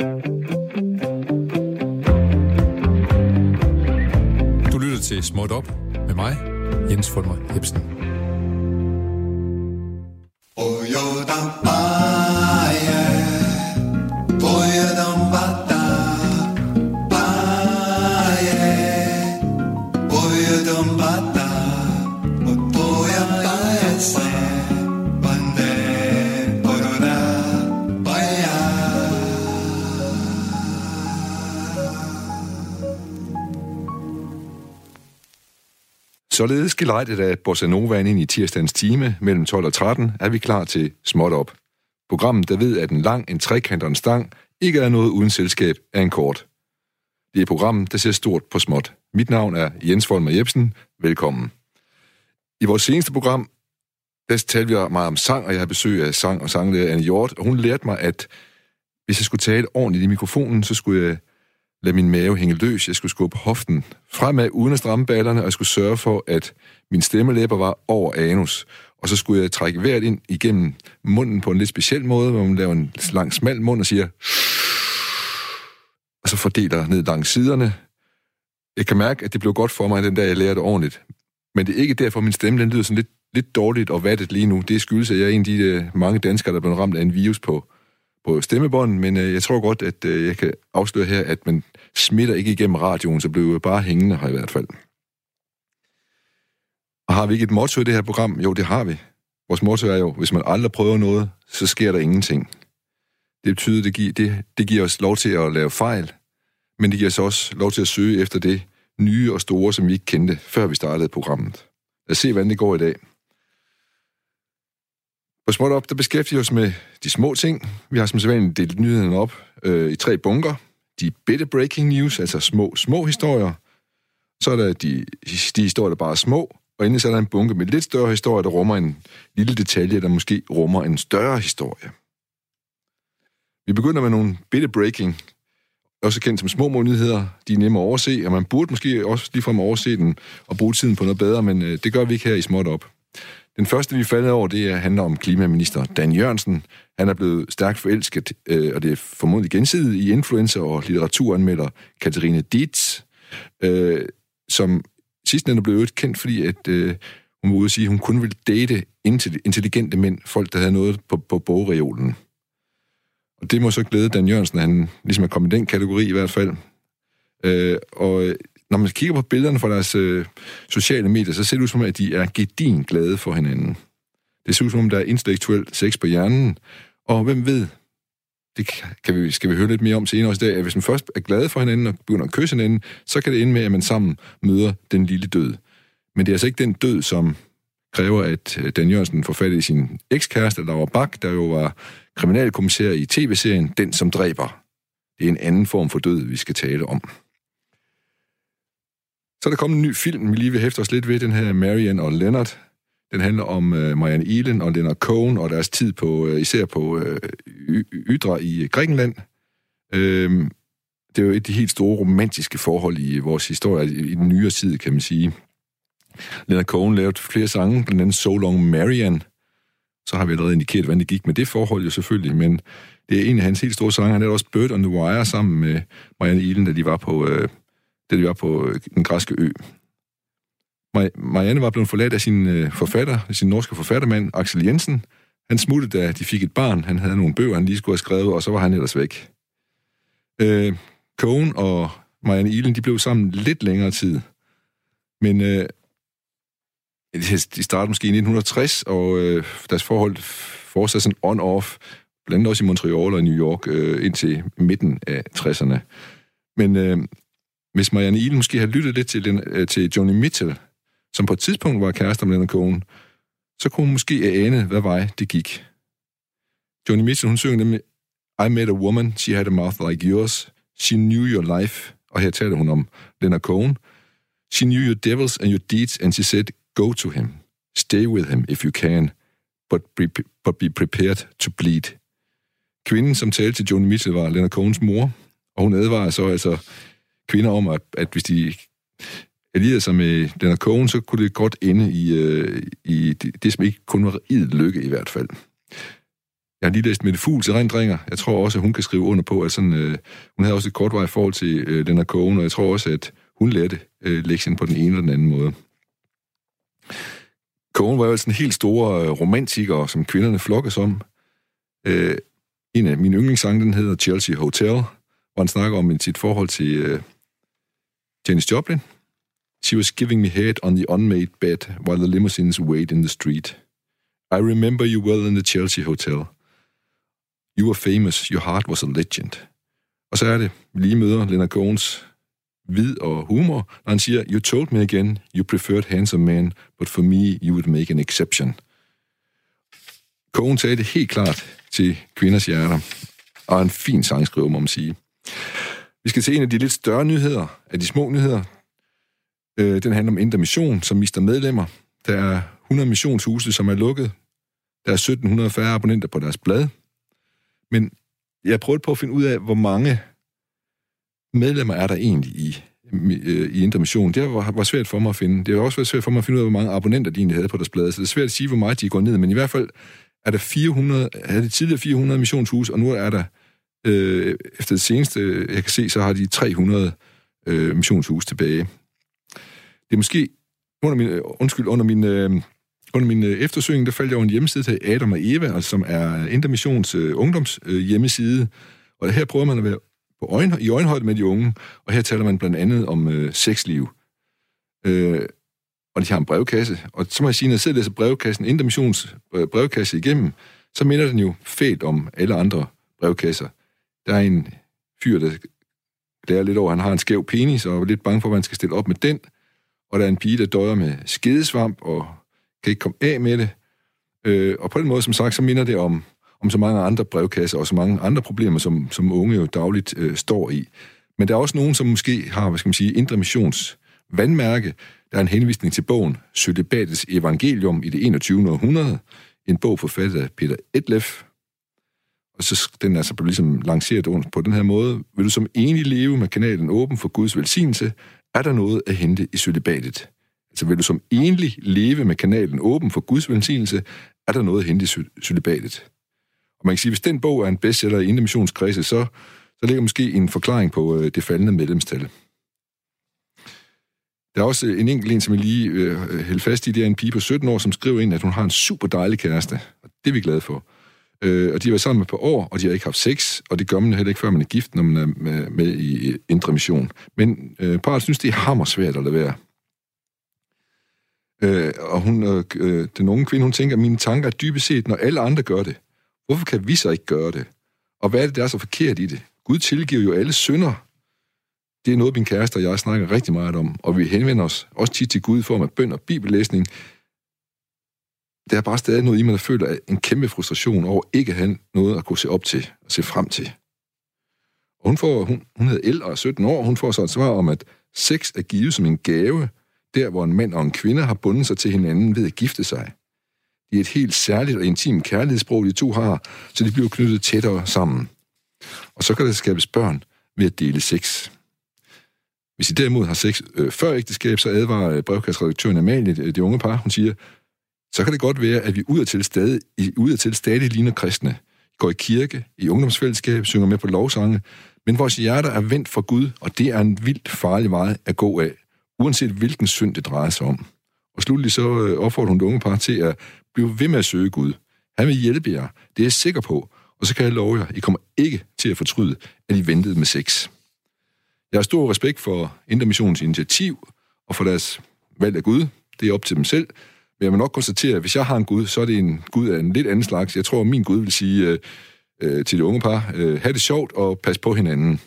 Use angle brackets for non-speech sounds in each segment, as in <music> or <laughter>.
Du lytter til Småt Op med mig, Jens Fulmer Jebsen. Således gelejtet af Bossa Nova ind i tirsdagens time mellem 12 og 13, er vi klar til Småt Op. Programmet, der ved, at en lang, en trekant og en stang ikke er noget uden selskab af en kort. Det er programmet, der ser stort på småt. Mit navn er Jens Folmer Jebsen. Velkommen. I vores seneste program, der talte vi meget om sang, og jeg har besøg af sang og sanglærer Anne Hjort, og hun lærte mig, at hvis jeg skulle tale ordentligt i mikrofonen, så skulle jeg lade min mave hænge løs. Jeg skulle skubbe hoften fremad uden at stramme ballerne, og jeg skulle sørge for, at min stemmelæber var over anus. Og så skulle jeg trække vejret ind igennem munden på en lidt speciel måde, hvor man laver en lang, smal mund og siger... Og så fordeler ned langs siderne. Jeg kan mærke, at det blev godt for mig, den dag jeg lærte det ordentligt. Men det er ikke derfor, min stemme den lyder sådan lidt, lidt dårligt og vattet lige nu. Det skyldes, at jeg er en af de øh, mange danskere, der er blevet ramt af en virus på, på stemmebånden, men øh, jeg tror godt, at øh, jeg kan afsløre her, at man smitter ikke igennem radioen, så blev jeg bare hængende her i hvert fald. Og har vi ikke et motto i det her program? Jo, det har vi. Vores motto er jo, hvis man aldrig prøver noget, så sker der ingenting. Det betyder, det giver, det, det giver os lov til at lave fejl, men det giver os også lov til at søge efter det nye og store, som vi ikke kendte, før vi startede programmet. Lad os se, hvordan det går i dag. På Småt Op, der beskæftiger vi os med de små ting. Vi har som sædvanligt delt nyheden op øh, i tre bunker. De bitte breaking news, altså små, små historier. Så er der de, de historier, der bare er små. Og endelig så er der en bunke med lidt større historier, der rummer en lille detalje, der måske rummer en større historie. Vi begynder med nogle bitte breaking, også kendt som små nyheder. De er nemme at overse, og man burde måske også ligefrem overse den og bruge tiden på noget bedre, men øh, det gør vi ikke her i Småt Op. Den første, vi falder over, det handler om klimaminister Dan Jørgensen. Han er blevet stærkt forelsket, øh, og det er formodentlig gensidigt, i influencer og litteraturanmelder Katarina Dietz, øh, som sidstnævnte blev øvrigt kendt, fordi at, øh, hun var ude at sige, at hun kun ville date intelligente mænd, folk, der havde noget på, på bogreolen. Og det må så glæde Dan Jørgensen, at han ligesom er kommet i den kategori i hvert fald. Øh, og øh, når man kigger på billederne fra deres øh, sociale medier, så ser det ud som, at de er gedin glade for hinanden. Det ser ud som, der er intellektuel sex på hjernen, og hvem ved, det kan vi, skal vi høre lidt mere om senere også i dag, at hvis man først er glad for hinanden og begynder at kysse hinanden, så kan det ende med, at man sammen møder den lille død. Men det er altså ikke den død, som kræver, at øh, Dan Jørgensen får fat i sin ekskæreste, Laura Bak, der jo var kriminalkommissær i tv-serien Den, som dræber. Det er en anden form for død, vi skal tale om. Så er der kommet en ny film, vi lige vil hæfte os lidt ved, den her Marian og Leonard. Den handler om øh, Marianne Elen og Leonard Cohen og deres tid på, øh, især på uh, ydre i øh, Grækenland. Uh, det er jo et af de helt store romantiske forhold i øh, vores historie, i, i den nyere tid, kan man sige. Leonard Cohen lavede flere sange, blandt andet So Long Marianne. Så har vi allerede indikeret, hvordan det gik med det forhold jo selvfølgelig, men det er en af hans helt store sange. Han lavede også Bird on the Wire sammen med Marianne Elen, da de var på, øh, da de var på øh, den græske ø. Marianne var blevet forladt af sin øh, forfatter, sin norske forfattermand, Axel Jensen. Han smuttede, da de fik et barn. Han havde nogle bøger, han lige skulle have skrevet, og så var han ellers væk. Øh, Cohen og Marianne Ilen, de blev sammen lidt længere tid. Men øh, de startede måske i 1960, og øh, deres forhold fortsatte sådan on-off, blandt andet også i Montreal og New York, øh, indtil midten af 60'erne. Men øh, hvis Marianne Ile måske har lyttet lidt til, den, øh, til Johnny Mitchell, som på et tidspunkt var kærester med Leonard Cohen, så kunne hun måske ane, hvad vej det gik. Johnny Mitchell, hun synger nemlig, I met a woman, she had a mouth like yours, she knew your life, og her taler hun om Leonard Cohen. She knew your devils and your deeds, and she said, go to him, stay with him if you can, but be, but be prepared to bleed. Kvinden, som talte til Johnny Mitchell, var Leonard Cohens mor, og hun advarer så altså kvinder om, at, at hvis de allierede sig med Leonard Cohen, så kunne det godt ende i, øh, i det, det, som ikke kun var i lykke i hvert fald. Jeg har lige læst Mette Fugls erindringer. Jeg tror også, at hun kan skrive under på, at sådan, øh, hun havde også et kortvej forhold til øh, Leonard Cohen, og jeg tror også, at hun lærte øh, lektien på den ene eller den anden måde. Cohen var jo sådan en helt store øh, romantiker, som kvinderne flokkes om. Øh, en af mine yndlingssange, den hedder Chelsea Hotel, hvor han snakker om sit forhold til øh, Janis Joplin. She was giving me head on the unmade bed while the limousines wait in the street. I remember you well in the Chelsea Hotel. You were famous, your heart was a legend. Og så er det, vi lige møder Leonard Cohens vid og humor, når han siger, You told me again, you preferred handsome men, but for me, you would make an exception. Cohen sagde det helt klart til kvinders hjerter, og en fin sangskriver, må man sige. Vi skal se en af de lidt større nyheder, af de små nyheder. Øh, den handler om Indre Mission, som mister medlemmer. Der er 100 missionshuse, som er lukket. Der er 1700 færre abonnenter på deres blad. Men jeg prøvede på at finde ud af, hvor mange medlemmer er der egentlig i, øh, i Indre Mission. Det var, var svært for mig at finde. Det har også svært for mig at finde ud af, hvor mange abonnenter de egentlig havde på deres blad. Så det er svært at sige, hvor meget de går ned. Men i hvert fald er der 400, er de tidligere 400 missionshus, og nu er der, øh, efter det seneste, jeg kan se, så har de 300 øh, missionshus tilbage. Det er måske, under min, øh, undskyld, under min, øh, under min øh, eftersøgning, der faldt jeg over en hjemmeside til Adam og Eva, altså, som er Intermissions øh, ungdoms øh, hjemmeside. Og her prøver man at være på øjen, i øjenhøjde med de unge, og her taler man blandt andet om øh, sexliv. Øh, og de har en brevkasse, og så må jeg sige, når jeg sidder og læser brevkassen, Intermissions øh, brevkasse igennem, så minder den jo fedt om alle andre brevkasser. Der er en fyr, der lærer lidt over, han har en skæv penis, og er lidt bange for, at man skal stille op med den. Og der er en pige, der døjer med skedesvamp, og kan ikke komme af med det. Øh, og på den måde, som sagt, så minder det om om så mange andre brevkasser og så mange andre problemer, som, som unge jo dagligt øh, står i. Men der er også nogen, som måske har, hvad skal man sige, indre missions vandmærke. Der er en henvisning til bogen Sødebatets Evangelium i det 21. århundrede, en bog forfattet af Peter Etlef. Og så den altså så ligesom lanceret på den her måde. Vil du som enig leve med kanalen åben for Guds velsignelse, er der noget at hente i sølibatet. Altså vil du som enlig leve med kanalen åben for Guds velsignelse, er der noget at hente i sølibatet. Og man kan sige, hvis den bog er en bestseller i Indre så, så ligger måske en forklaring på øh, det faldende medlemstal. Der er også øh, en enkelt en, som jeg lige øh, øh hælder fast i, det er en pige på 17 år, som skriver ind, at hun har en super dejlig kæreste. Og det er vi glade for. Øh, og de har været sammen et på år, og de har ikke haft sex, og det gør man heller ikke, før man er gift, når man er med, med i Indre Mission. Men øh, parret synes, det er hammer svært at lade være. Øh, og hun, øh, øh, den unge kvinde, hun tænker, at mine tanker er dybest set, når alle andre gør det, Hvorfor kan vi så ikke gøre det? Og hvad er det, der er så forkert i det? Gud tilgiver jo alle synder. Det er noget, min kæreste og jeg snakker rigtig meget om, og vi henvender os også tit til Gud i form af bøn og bibellæsning. Der er bare stadig noget i mig, der føler en kæmpe frustration over ikke at have noget at kunne se op til og se frem til. Og hun, får, hun, hun hedder El og er 17 år, og hun får så et svar om, at sex er givet som en gave, der hvor en mand og en kvinde har bundet sig til hinanden ved at gifte sig. Det er et helt særligt og intimt kærlighedssprog, de to har, så de bliver knyttet tættere sammen. Og så kan der skabes børn ved at dele sex. Hvis I derimod har sex øh, før ægteskab, så advarer øh, brevkastredaktøren Amalie, det, det unge par, hun siger, så kan det godt være, at vi udadtil stadig, udadtil stadig ligner kristne, går i kirke, i ungdomsfællesskab, synger med på lovsange, men vores hjerter er vendt for Gud, og det er en vildt farlig vej at gå af, uanset hvilken synd det drejer sig om. Og slutlig så øh, opfordrer hun det unge par til at blive ved med at søge Gud. Han vil hjælpe jer. Det er jeg sikker på. Og så kan jeg love jer, I kommer ikke til at fortryde, at I ventede med sex. Jeg har stor respekt for Intermissionens initiativ og for deres valg af Gud. Det er op til dem selv. Men jeg må nok konstatere, at hvis jeg har en Gud, så er det en Gud af en lidt anden slags. Jeg tror, at min Gud vil sige øh, øh, til det unge par, øh, have det sjovt og pas på hinanden.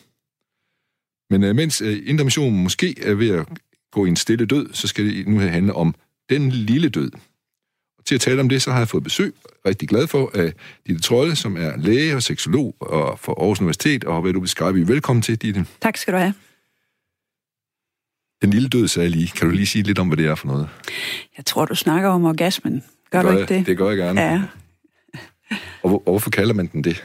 Men øh, mens øh, Intermissionen måske er ved at gå i en stille død, så skal det nu her handle om den lille død. Og til at tale om det, så har jeg fået besøg, rigtig glad for, af Ditte Trolle, som er læge og seksolog og for Aarhus Universitet, og har været ude Skype. Velkommen til, Ditte. Tak skal du have. Den lille død, sagde jeg lige. Kan du lige sige lidt om, hvad det er for noget? Jeg tror, du snakker om orgasmen. Gør, det gør du ikke det? Det gør jeg gerne. Ja. Og, hvor, og hvorfor kalder man den det?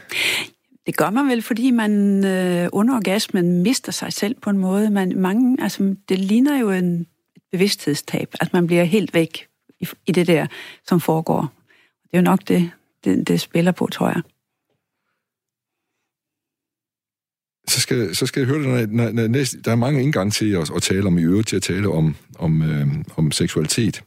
Det gør man vel, fordi man øh, under orgasmen mister sig selv på en måde. Man, mange, altså, det ligner jo en bevidsthedstab, at man bliver helt væk i, i det der, som foregår. Det er jo nok det, det, det spiller på, tror jeg. Skal, så skal jeg høre det, når, når, når næste, der er mange indgange til at, at tale om i øvrigt, til at tale om, om, øh, om seksualitet.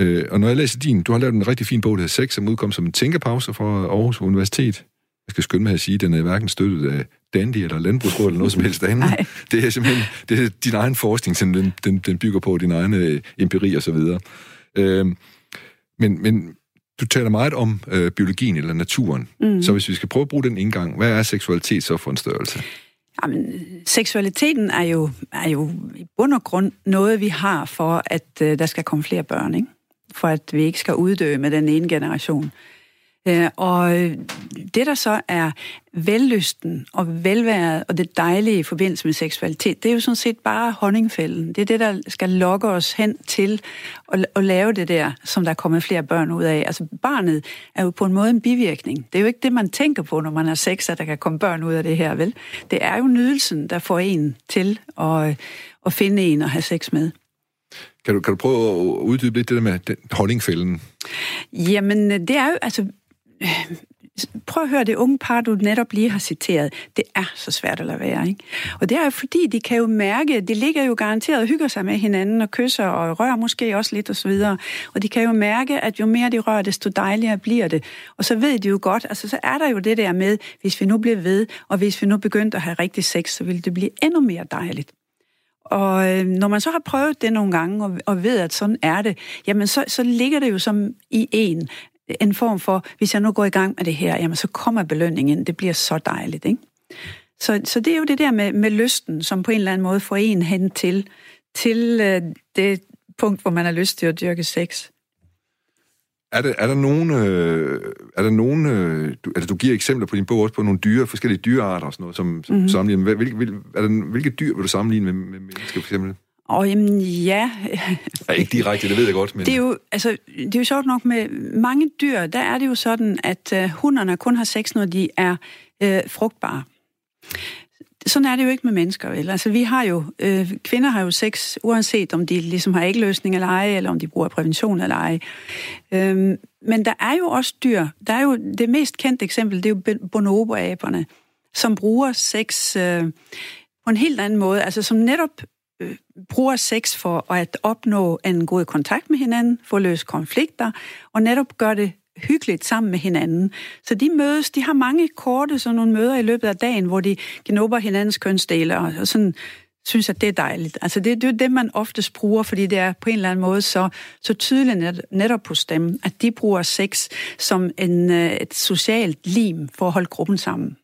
Øh, og når jeg læser din, du har lavet en rigtig fin bog, der hedder Sex, som udkom som en tænkepause fra Aarhus Universitet. Jeg skal skynde mig at sige, at den er hverken støttet af Dandy eller Landbrugsrådet eller noget som helst andet. Nej. Det er simpelthen det er din egen forskning, som den, den, den bygger på, din egen øh, empiri og så videre. Øh, men, men du taler meget om øh, biologien eller naturen. Mm. Så hvis vi skal prøve at bruge den indgang, hvad er seksualitet så for en størrelse? Jamen, seksualiteten er jo, er jo i bund og grund noget, vi har for, at øh, der skal komme flere børn, ikke? For at vi ikke skal uddø med den ene generation. Øh, og det, der så er vellysten og velværet og det dejlige i forbindelse med seksualitet, det er jo sådan set bare honningfælden. Det er det, der skal lokke os hen til at, at lave det der, som der er kommet flere børn ud af. Altså barnet er jo på en måde en bivirkning. Det er jo ikke det, man tænker på, når man har sex, at der kan komme børn ud af det her, vel? Det er jo nydelsen, der får en til at, at finde en og have sex med. Kan du, kan du prøve at uddybe lidt det der med den honningfælden? Jamen, det er jo, altså, Øh, prøv at høre det unge par, du netop lige har citeret. Det er så svært at lade være, ikke? Og det er fordi, de kan jo mærke, de ligger jo garanteret og hygger sig med hinanden og kysser og rører måske også lidt og så. Og de kan jo mærke, at jo mere de rører, desto dejligere bliver det. Og så ved de jo godt, altså så er der jo det der med, hvis vi nu bliver ved, og hvis vi nu begyndte at have rigtig sex, så ville det blive endnu mere dejligt. Og øh, når man så har prøvet det nogle gange, og, og ved, at sådan er det, jamen så, så ligger det jo som i en, en form for, hvis jeg nu går i gang med det her, jamen så kommer belønningen. Det bliver så dejligt, ikke? Så, så det er jo det der med, med lysten, som på en eller anden måde får en hen til, til øh, det punkt, hvor man har lyst til at dyrke sex. Er der, er der nogen, øh, er der nogen øh, du, altså du giver eksempler på din bog også på nogle dyre, forskellige dyrearter og sådan noget, som, som mm-hmm. sammenligner. Hvilke, hvil, er der, hvilke dyr vil du sammenligne med, med mennesker for eksempel? Og jamen, ja. ja. Ikke direkte, det ved jeg godt. Men... Det, er jo, altså, det er jo sjovt nok med mange dyr, der er det jo sådan, at uh, hunderne kun har sex, når de er uh, frugtbare. Sådan er det jo ikke med mennesker, vel? Altså, vi har jo, øh, kvinder har jo sex, uanset om de ligesom har ægløsning eller ej, eller om de bruger prævention eller ej. Øhm, men der er jo også dyr. Der er jo det mest kendte eksempel, det er jo bonoboaberne, som bruger sex øh, på en helt anden måde. Altså, som netop øh, bruger sex for at opnå en god kontakt med hinanden, få løst konflikter, og netop gør det hyggeligt sammen med hinanden. Så de mødes, de har mange korte sådan nogle møder i løbet af dagen, hvor de genopper hinandens kønsdele og, og sådan synes, at det er dejligt. Altså det, det er det, man oftest bruger, fordi det er på en eller anden måde så, så tydeligt net, netop hos dem, at de bruger sex som en, øh, et socialt lim for at holde gruppen sammen.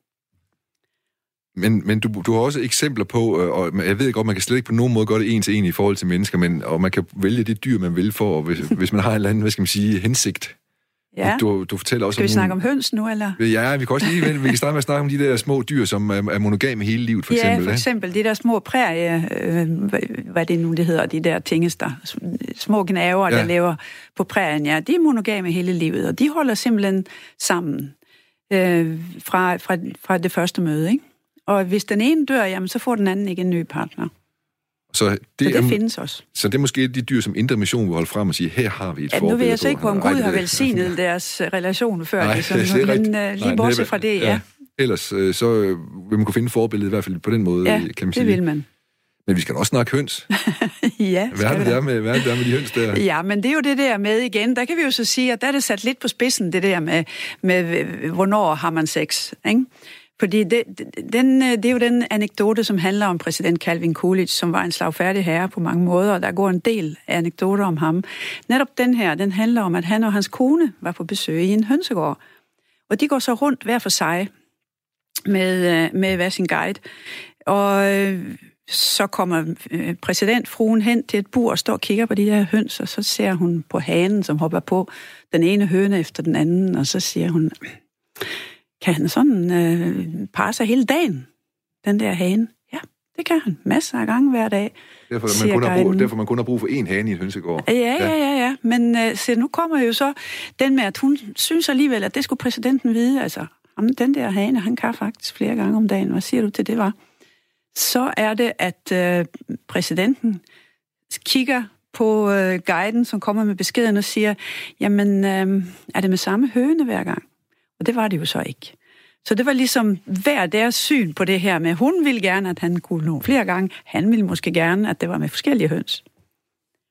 Men, men du, du har også eksempler på, øh, og jeg ved godt, man kan slet ikke på nogen måde gøre det en til en i forhold til mennesker, men, og man kan vælge det dyr, man vil for, hvis, <laughs> hvis man har en eller anden, hvad skal man sige, hensigt. Ja. Du, du fortæller også Skal vi om snakke om høns nu, eller? Ja, vi kan også lige vi kan starte med at snakke om de der små dyr, som er, er monogame hele livet, for ja, eksempel. Ja, for eksempel de der små prærie, øh, hvad det nu det hedder, de der tingester, små gnaver, ja. der lever på prærien, ja, de er monogame hele livet, og de holder simpelthen sammen øh, fra, fra, fra det første møde, ikke? Og hvis den ene dør, jamen, så får den anden ikke en ny partner. Så det, så det er, findes også. Så det er måske de dyr, som Indre Mission vil holde frem og sige, her har vi et ja, Nu ved jeg så ikke, om Gud har velsignet <laughs> deres øh, relation før. Nej, det, sådan, det er men uh, lige Nej, bortset fra det, ja. ja. Ellers øh, så vil man kunne finde forbillede i hvert fald på den måde, ja, kan man sige. det vil man. Men vi skal også snakke høns. <laughs> ja, hvad er, det der med, hvad er det der med de høns der? <laughs> Ja, men det er jo det der med igen. Der kan vi jo så sige, at der er det sat lidt på spidsen, det der med, med hvornår har man sex. Ikke? Fordi det, den, øh, det er jo den anekdote, som handler om præsident Calvin Coolidge, som var en slagfærdig herre på mange måder, og der går en del anekdoter om ham. Netop den her, den handler om, at han og hans kone var på besøg i en hønsegård. Og de går så rundt hver for sig med, øh, med hver sin guide. Og øh, så kommer præsidentfruen hen til et bur og står og kigger på de her høns, og så ser hun på hanen, som hopper på den ene høne efter den anden, og så siger hun, kan han sådan øh, parre sig hele dagen, den der hane? Ja, det kan han. Masser af gange hver dag. Derfor man, kun har brug, derfor man kun har brug for én hane i et hønsegård. Ja, ja, ja. ja, ja. Men øh, se, nu kommer jo så den med, at hun synes alligevel, at det skulle præsidenten vide. Altså, jamen, den der hane, han kan faktisk flere gange om dagen. Hvad siger du til det, var? Så er det, at øh, præsidenten kigger på øh, guiden, som kommer med beskeden og siger, jamen, øh, er det med samme høne hver gang? Og det var det jo så ikke. Så det var ligesom hver deres syn på det her med, hun ville gerne, at han kunne nå flere gange. Han ville måske gerne, at det var med forskellige høns.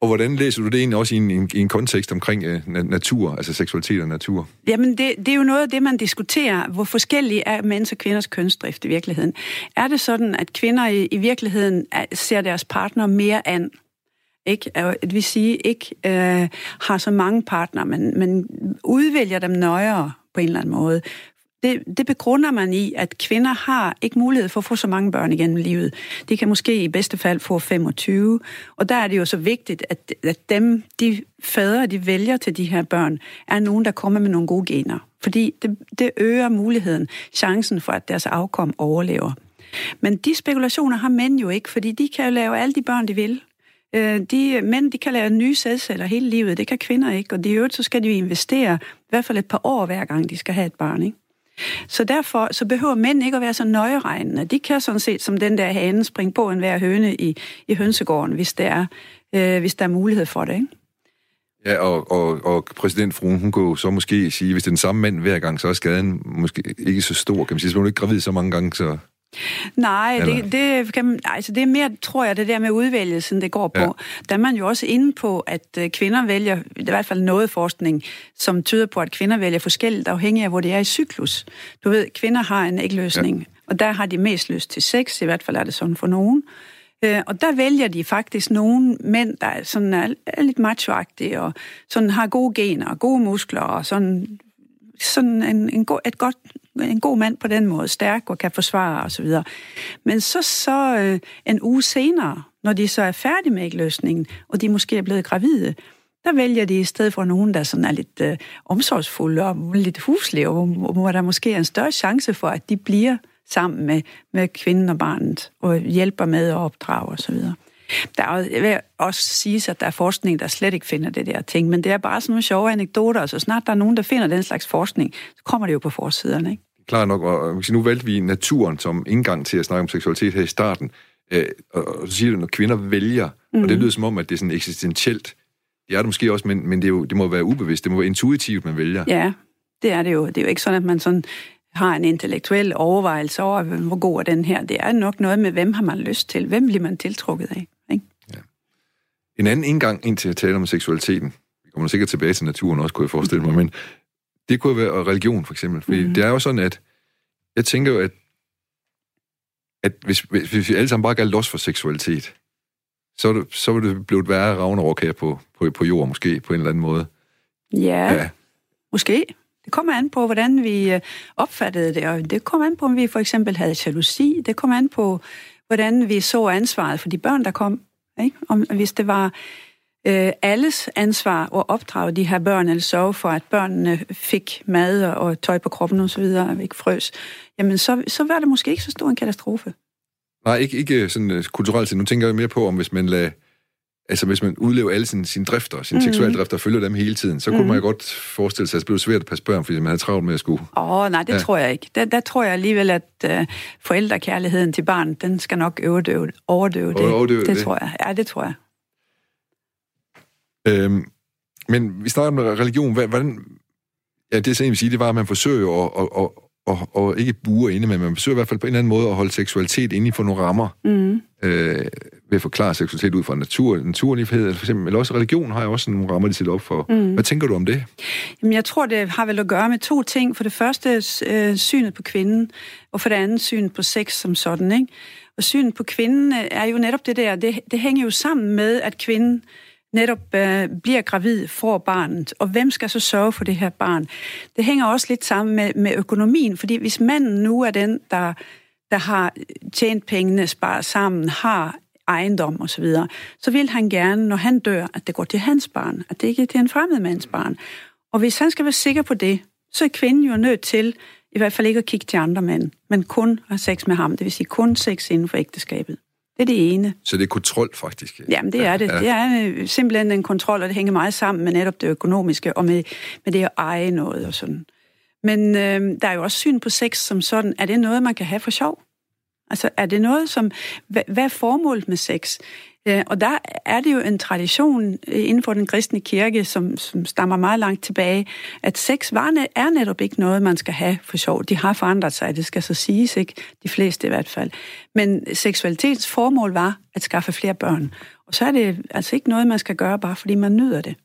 Og hvordan læser du det egentlig også i en, i en kontekst omkring uh, natur, altså seksualitet og natur? Jamen, det, det er jo noget af det, man diskuterer, hvor forskellige er mænds og kvinders kønsdrift i virkeligheden. Er det sådan, at kvinder i, i virkeligheden er, ser deres partner mere an? Ikke? At vi sige, ikke øh, har så mange partnere, men, men udvælger dem nøjere på en eller anden måde det, det begrunder man i, at kvinder har ikke mulighed for at få så mange børn igennem livet. De kan måske i bedste fald få 25, og der er det jo så vigtigt, at, at dem, de fædre, de vælger til de her børn, er nogen, der kommer med nogle gode gener. Fordi det, det øger muligheden, chancen for, at deres afkom overlever. Men de spekulationer har mænd jo ikke, fordi de kan jo lave alle de børn, de vil. Øh, de, mænd de kan lave nye sædceller hele livet, det kan kvinder ikke, og i øvrigt så skal de investere i hvert fald et par år hver gang, de skal have et barn. Ikke? Så derfor så behøver mænd ikke at være så nøjeregnende. De kan sådan set som den der hane springe på en hver høne i, i hønsegården, hvis der, er, øh, hvis der er mulighed for det. Ikke? Ja, og, og, og præsidentfruen, hun kunne så måske sige, hvis det er den samme mand hver gang, så er skaden måske ikke så stor. Kan man sige, så er hun ikke gravid så mange gange, så... Nej, det, det, kan altså det er mere, tror jeg, det der med udvælgelsen, det går på. Ja. Der er man jo også inde på, at øh, kvinder vælger, er i hvert fald noget forskning, som tyder på, at kvinder vælger forskelligt afhængig af, hvor det er i cyklus. Du ved, kvinder har en ægløsning, ja. og der har de mest lyst til sex, i hvert fald er det sådan for nogen. Øh, og der vælger de faktisk nogle mænd, der er, sådan er, er lidt machoagtige, og sådan har gode gener og gode muskler, og sådan, sådan en, en go, et godt en god mand på den måde, stærk og kan forsvare osv. Men så, så øh, en uge senere, når de så er færdige med løsningen, og de måske er blevet gravide, der vælger de i stedet for nogen, der sådan er lidt øh, omsorgsfulde og lidt huslige, og hvor, hvor der måske er en større chance for, at de bliver sammen med, med kvinden og barnet, og hjælper med at opdrage osv. Der er jeg vil også sige, at der er forskning, der slet ikke finder det der ting, men det er bare sådan nogle sjove anekdoter, og så snart der er nogen, der finder den slags forskning, så kommer det jo på forsiderne, ikke? Klar nok, og nu valgte vi naturen som indgang til at snakke om seksualitet her i starten, øh, og, så siger du, når kvinder vælger, mm. og det mhm. lyder som om, at det er sådan eksistentielt, det er det måske også, men, men det, er jo, det må være ubevidst, det må være intuitivt, man vælger. Ja, det er det jo. Det er jo ikke sådan, at man sådan har en intellektuel overvejelse over, hvor god er den her. Det er nok noget med, hvem har man lyst til? Hvem bliver man tiltrukket af? Ikke? Ja. En anden indgang ind til at tale om seksualiteten, vi kommer sikkert tilbage til naturen også, kunne jeg forestille mig, men det kunne være religion, for eksempel. Fordi mm. det er jo sådan, at jeg tænker jo, at, at hvis, hvis, hvis vi alle sammen bare gav los for seksualitet, så, det, så ville det blive værre Ragnarok her på, på, på jorden, måske, på en eller anden måde. Ja, ja. måske. Det kommer an på, hvordan vi øh, opfattede det, og det kommer an på, om vi for eksempel havde jalousi. Det kommer an på, hvordan vi så ansvaret for de børn, der kom. Ikke? Om, hvis det var øh, alles ansvar at opdrage de her børn, eller sørge for, at børnene fik mad og tøj på kroppen videre, og ikke frøs, jamen så, så var det måske ikke så stor en katastrofe. Nej, ikke, ikke sådan uh, kulturelt. Nu tænker jeg mere på, om hvis man lader altså hvis man udlever alle sine, sine drifter, sine mm. seksuelle drifter, og følger dem hele tiden, så kunne mm. man jo godt forestille sig, at det blev svært at passe børn, fordi man havde travlt med at skulle... Åh, oh, nej, det ja. tror jeg ikke. Der, der tror jeg alligevel, at uh, forældrekærligheden til barnet, den skal nok overdøve, overdøve det. Overdøve det, det, tror jeg. Ja, det tror jeg. Øhm, men vi snakker om religion. Hvordan, ja, det er så en, vi sige, det var, at man forsøger at, at, at, og, og ikke buer inde, men man forsøger i hvert fald på en eller anden måde at holde seksualitet inde for nogle rammer. Mm. Øh, ved at forklare seksualitet ud fra natur, naturlighed, for eksempel, eller også religion har jeg også nogle rammer, de sætter op for. Mm. Hvad tænker du om det? Jamen, jeg tror, det har vel at gøre med to ting. For det første, øh, synet på kvinden, og for det andet, synet på sex som sådan. Ikke? Og synet på kvinden øh, er jo netop det der, det, det hænger jo sammen med, at kvinden netop øh, bliver gravid, får barnet, og hvem skal så sørge for det her barn? Det hænger også lidt sammen med, med økonomien, fordi hvis manden nu er den, der, der har tjent pengene, sparet sammen, har ejendom osv., så, videre, så vil han gerne, når han dør, at det går til hans barn, at det ikke er til en fremmed mands barn. Og hvis han skal være sikker på det, så er kvinden jo nødt til i hvert fald ikke at kigge til andre mænd, men kun have sex med ham, det vil sige kun sex inden for ægteskabet. Det er det ene. Så det er kontrol, faktisk? Jamen, det er det. Ja. Det er øh, simpelthen en kontrol, og det hænger meget sammen med netop det økonomiske, og med, med det at eje noget og sådan. Men øh, der er jo også syn på sex som sådan. Er det noget, man kan have for sjov? Altså, er det noget, som... Hvad, hvad er formålet med sex? Øh, og der er det jo en tradition øh, inden for den kristne kirke, som, som stammer meget langt tilbage, at sex var, er netop ikke noget, man skal have for sjov. De har forandret sig, det skal så siges, ikke? De fleste i hvert fald. Men seksualitets formål var at skaffe flere børn. Og så er det altså ikke noget, man skal gøre, bare fordi man nyder det.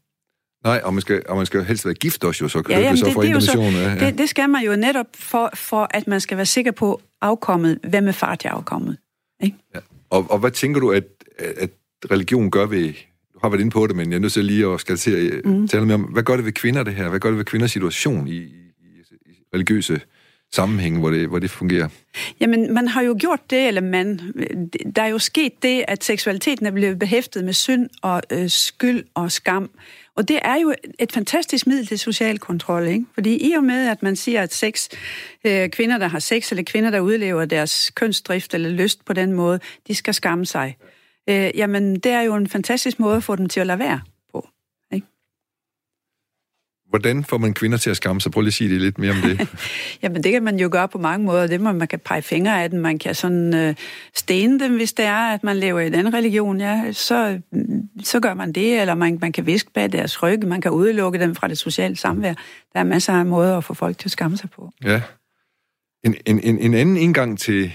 Nej, og man skal, og man skal helst være gift også, jo, så ja, jamen, det, så for det, det, så, ja. det, det skal man jo netop for, for, at man skal være sikker på afkommet. Hvem er far til afkommet? Ikke? Ja. Og, og hvad tænker du, at, at religion gør ved... Du har været inde på det, men jeg er nødt til lige at skal til at mm. tale mere om, hvad gør det ved kvinder, det her? Hvad gør det ved kvinders situation i, i, i religiøse sammenhæng, hvor det, hvor det fungerer? Jamen, man har jo gjort det, eller man... Der er jo sket det, at seksualiteten er blevet behæftet med synd og øh, skyld og skam. Og det er jo et fantastisk middel til social kontrol, ikke? Fordi i og med, at man siger, at sex, øh, kvinder, der har sex, eller kvinder, der udlever deres kønsdrift eller lyst på den måde, de skal skamme sig. Øh, jamen, det er jo en fantastisk måde at få dem til at lade være. Hvordan får man kvinder til at skamme sig? Prøv lige at sige det lidt mere om det. <laughs> Jamen, det kan man jo gøre på mange måder. Det må man kan pege fingre af dem. Man kan sådan øh, stene dem, hvis det er, at man lever i den religion. Ja, så, så gør man det. Eller man, man kan viske bag deres ryg. Man kan udelukke dem fra det sociale samvær. Der er masser af måder at få folk til at skamme sig på. Ja. En, en, en, en anden indgang til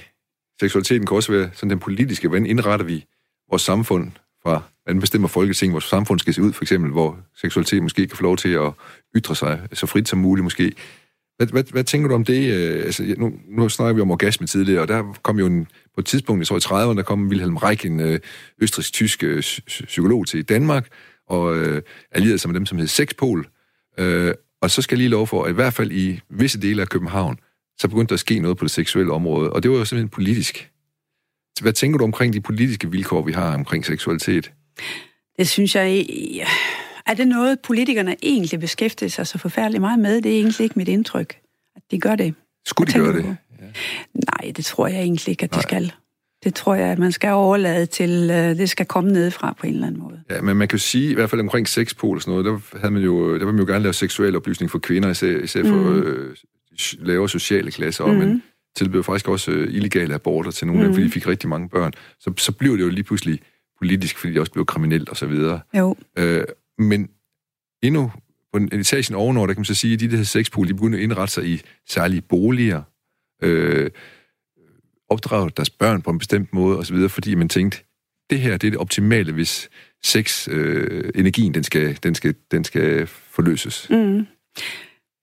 seksualiteten kan også være sådan den politiske. Hvordan indretter vi vores samfund fra hvordan bestemmer Folketinget, hvor samfund skal se ud, for eksempel, hvor seksualitet måske kan få lov til at ytre sig så frit som muligt måske. Hvad, hvad, hvad tænker du om det? Øh, altså, nu, nu snakker vi om orgasme tidligere, og der kom jo en, på et tidspunkt, jeg tror i 30'erne, der kom Wilhelm Reich, en øh, østrisk-tysk øh, psykolog til Danmark, og øh, allierede sig med dem, som hed Sexpol. Øh, og så skal jeg lige lov for, at i hvert fald i visse dele af København, så begyndte der at ske noget på det seksuelle område, og det var jo simpelthen politisk. Hvad tænker du omkring de politiske vilkår, vi har omkring seksualitet? Det synes jeg... Er det noget, politikerne egentlig beskæftiger sig så forfærdeligt meget med? Det er egentlig ikke mit indtryk, at de gør det. Skulle de gøre det? Ja. Nej, det tror jeg egentlig ikke, at de Nej. skal. Det tror jeg, at man skal overlade til, uh, det skal komme nedefra på en eller anden måde. Ja, men man kan jo sige, i hvert fald omkring sexpol og sådan noget, der, havde man jo, der vil man jo gerne lave seksuel oplysning for kvinder, især, især for mm. øh, lavere sociale klasser, mm. og tilbyder faktisk også øh, illegale aborter til nogle mm. af dem, fordi de fik rigtig mange børn. Så, så blev det jo lige pludselig politisk, fordi det også blev kriminelt og så videre. Jo. Øh, men endnu på en etagen ovenover, der kan man så sige, at de der sexpool, de begynder at indrette sig i særlige boliger, øh, opdrage deres børn på en bestemt måde og så videre, fordi man tænkte, det her det er det optimale, hvis sex, øh, energien, den skal, den skal, den skal forløses. Mm.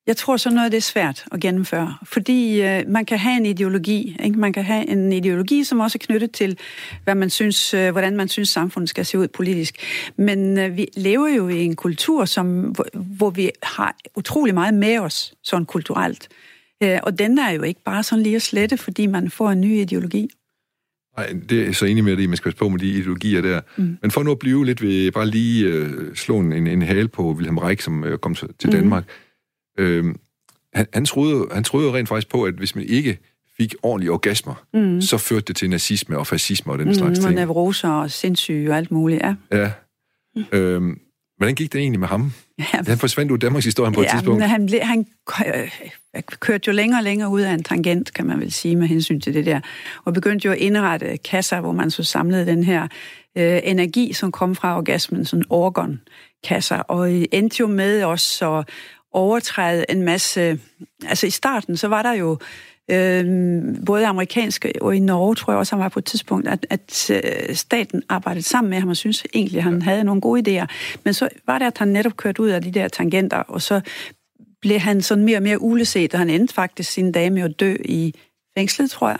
Jeg tror, så noget af det er svært at gennemføre, fordi øh, man kan have en ideologi. Ikke? Man kan have en ideologi, som også er knyttet til, hvad man synes, øh, hvordan man synes, samfundet skal se ud politisk. Men øh, vi lever jo i en kultur, som, hvor, hvor vi har utrolig meget med os, sådan kulturelt. Øh, og den er jo ikke bare sådan lige at slette, fordi man får en ny ideologi. Nej, det er så enig med det, man skal passe på med de ideologier der. Mm. Men for nu at blive lidt ved bare lige øh, slå en, en hale på Wilhelm Reich, som øh, kom til mm. Danmark. Mm Øh, han, han, troede, han troede jo rent faktisk på, at hvis man ikke fik ordentlige orgasmer, mm. så førte det til nazisme og fascisme og den mm, slags ting. Og nevroser og sindssyge og alt muligt, ja. Ja. Mm. Øhm, hvordan gik det egentlig med ham? Ja, han forsvandt ud af Danmarks historie på ja, et tidspunkt. Han, ble, han kørte jo længere og længere ud af en tangent, kan man vel sige, med hensyn til det der. Og begyndte jo at indrette kasser, hvor man så samlede den her øh, energi, som kom fra orgasmen, sådan orgon-kasser. Og endte jo med også at, overtræde en masse... Altså i starten, så var der jo øh, både amerikanske og i Norge, tror jeg også, han var på et tidspunkt, at, at øh, staten arbejdede sammen med ham og synes egentlig, at han havde nogle gode idéer. Men så var det, at han netop kørte ud af de der tangenter, og så blev han sådan mere og mere uleset, og han endte faktisk sin dage med at dø i fængslet, tror jeg.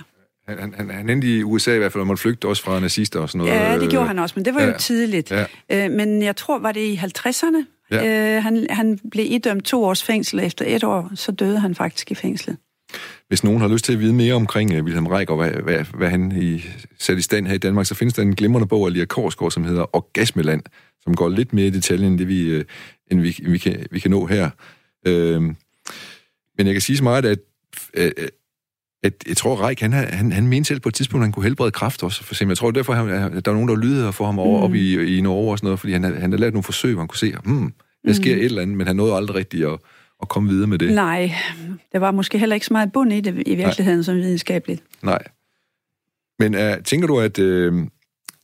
Han, han, han endte i USA i hvert fald, og måtte flygte også fra nazister og sådan noget. Ja, det gjorde han også, men det var ja, jo tidligt. Ja. Øh, men jeg tror, var det i 50'erne, Ja. Øh, han, han blev idømt to års fængsel, efter et år, så døde han faktisk i fængslet. Hvis nogen har lyst til at vide mere omkring uh, Wilhelm Reich og hvad, hvad, hvad han i, sat i stand her i Danmark, så findes der en glimrende bog af Lia Korsgaard, som hedder Orgasmeland, som går lidt mere i detaljen, end det vi, uh, end vi, vi, kan, vi kan nå her. Uh, men jeg kan sige så meget, at at jeg tror, Reik, han, han, han mente selv på et tidspunkt, at han kunne helbrede kraft også, for eksempel. Jeg tror, derfor, han, der er nogen, der lyder for ham over mm. op i, i Norge og sådan noget, fordi han, han har lavet nogle forsøg, hvor han kunne se, hmm, der sker mm. et eller andet, men han nåede aldrig rigtigt at, at komme videre med det. Nej, der var måske heller ikke så meget bund i det i virkeligheden Nej. som videnskabeligt. Nej. Men uh, tænker du, at, uh,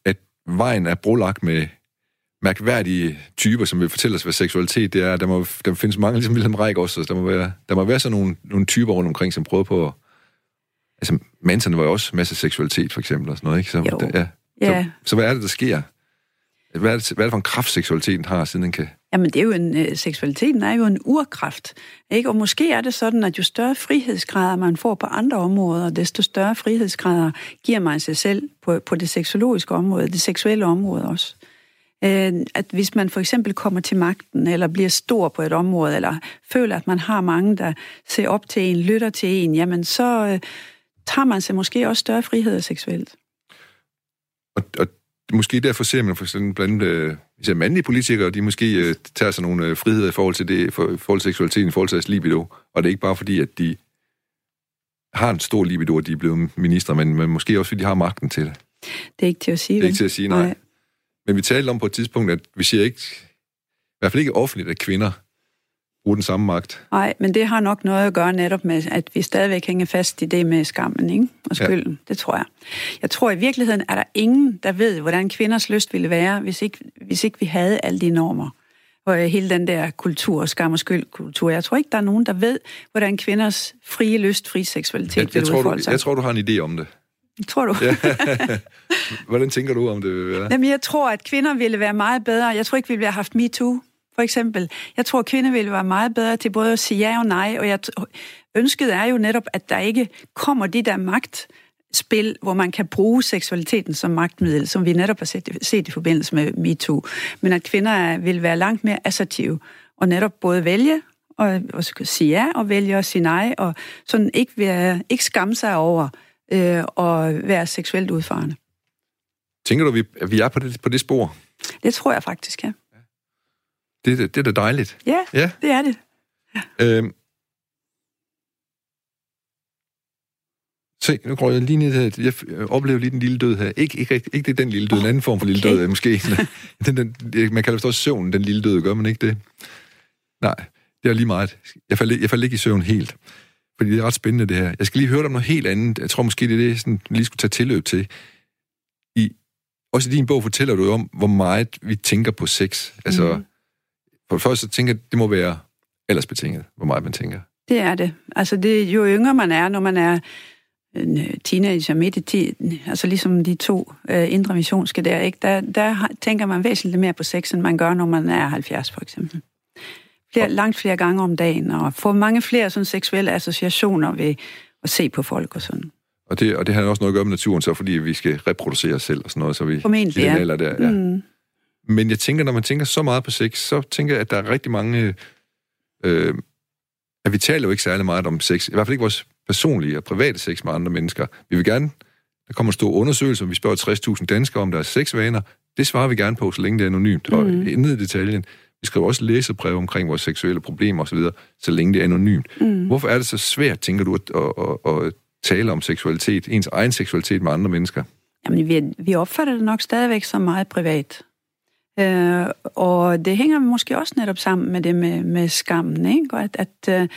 at vejen er brolagt med mærkværdige typer, som vil fortælle os, hvad seksualitet det er? Der, må, der findes mange, ligesom Wilhelm Reich også, der må være, der må være sådan nogle, nogle typer rundt omkring, som prøver på... Altså, Manson var jo også masser af seksualitet, for eksempel, og sådan noget, ikke? Så, Jo. ja. Ja. Så, så hvad er det, der sker? Hvad er det, hvad er det for en kraft, seksualiteten har, siden den kan... Jamen, det er jo en, øh, seksualiteten er jo en urkraft, ikke? Og måske er det sådan, at jo større frihedsgrader man får på andre områder, desto større frihedsgrader giver man sig selv på, på det seksologiske område, det seksuelle område også. Øh, at hvis man for eksempel kommer til magten, eller bliver stor på et område, eller føler, at man har mange, der ser op til en, lytter til en, jamen så øh, tager man sig måske også større frihed seksuelt. Og, og måske derfor ser man for eksempel blandt øh, især mandlige politikere, de måske øh, tager sig nogle øh, friheder i forhold til det, for, i forhold til seksualiteten, i forhold til deres libido. Og det er ikke bare fordi, at de har en stor libido, at de er blevet minister, men, men måske også fordi de har magten til det. Det er ikke til at sige Det er ikke til at sige nej. Men vi talte om på et tidspunkt, at vi siger ikke, i hvert fald ikke offentligt, at kvinder bruger den samme magt. Nej, men det har nok noget at gøre netop med, at vi stadigvæk hænger fast i det med skammen ikke? og skylden. Ja. Det tror jeg. Jeg tror i virkeligheden, er der ingen, der ved, hvordan kvinders lyst ville være, hvis ikke, hvis ikke vi havde alle de normer. Og øh, hele den der kultur, skam og skyldkultur. Jeg tror ikke, der er nogen, der ved, hvordan kvinders frie lyst, fri seksualitet Jeg, jeg, vil tror, du, sig. jeg tror, du har en idé om det. Tror du? Ja. <laughs> Hvordan tænker du om det vil være? Jamen, jeg tror, at kvinder ville være meget bedre. Jeg tror ikke, vi ville have haft MeToo, for eksempel. Jeg tror, at kvinder ville være meget bedre til både at sige ja og nej, og jeg ønsket er jo netop, at der ikke kommer de der magtspil, hvor man kan bruge seksualiteten som magtmiddel, som vi netop har set, set i forbindelse med MeToo. Men at kvinder er, vil være langt mere assertive, og netop både vælge og, og sige ja, og vælge at sige nej, og sådan ikke, være, ikke skamme sig over øh, og være seksuelt udfarende. Tænker du, at vi, at vi er på det, på det spor? Det tror jeg faktisk, ja. Det, det, det er da dejligt. Ja, Ja. det er det. Øhm. Se, nu går jeg lige ned her. Jeg f- oplever lige den lille død her. Ikke, ikke, ikke, det er den lille død, en anden form for lille Okay. død, måske. <laughs> den, den, man kalder det også søvn, den lille død, gør man ikke det? Nej, det er lige meget. Jeg faldt, jeg faldt ikke i søvn helt. Fordi det er ret spændende, det her. Jeg skal lige høre dig om noget helt andet. Jeg tror måske, det er det, sådan, jeg lige skulle tage tilløb til. I, også i din bog fortæller du om, hvor meget vi tænker på sex. Altså, Mhm. For det første tænker jeg, det må være aldersbetinget, hvor meget man tænker. Det er det. Altså, det, jo yngre man er, når man er en øh, teenager midt i tiden, altså ligesom de to øh, indre missionske der, ikke? Der, der tænker man væsentligt mere på sex, end man gør, når man er 70 for eksempel. Flere, langt flere gange om dagen, og får mange flere sådan seksuelle associationer ved at se på folk og sådan. Og det, og det har også noget at gøre med naturen, så fordi vi skal reproducere os selv og sådan noget, så vi Formentlig, i den ja. alder der, ja. Mm. Men jeg tænker, når man tænker så meget på sex, så tænker jeg, at der er rigtig mange... Øh, at vi taler jo ikke særlig meget om sex. I hvert fald ikke vores personlige og private sex med andre mennesker. Vi vil gerne... Der kommer en stor undersøgelse, om vi spørger 60.000 danskere om deres sexvaner. Det svarer vi gerne på, så længe det er anonymt. Mm. Og ned i detaljen. Vi skriver også læsebreve omkring vores seksuelle problemer osv., så længe det er anonymt. Mm. Hvorfor er det så svært, tænker du, at, at, at, at tale om seksualitet, ens egen seksualitet med andre mennesker? Jamen, vi, vi opfatter det nok stadigvæk som meget privat. Øh, og det hænger måske også netop sammen med det med, med skammen, ikke? Og at, at uh,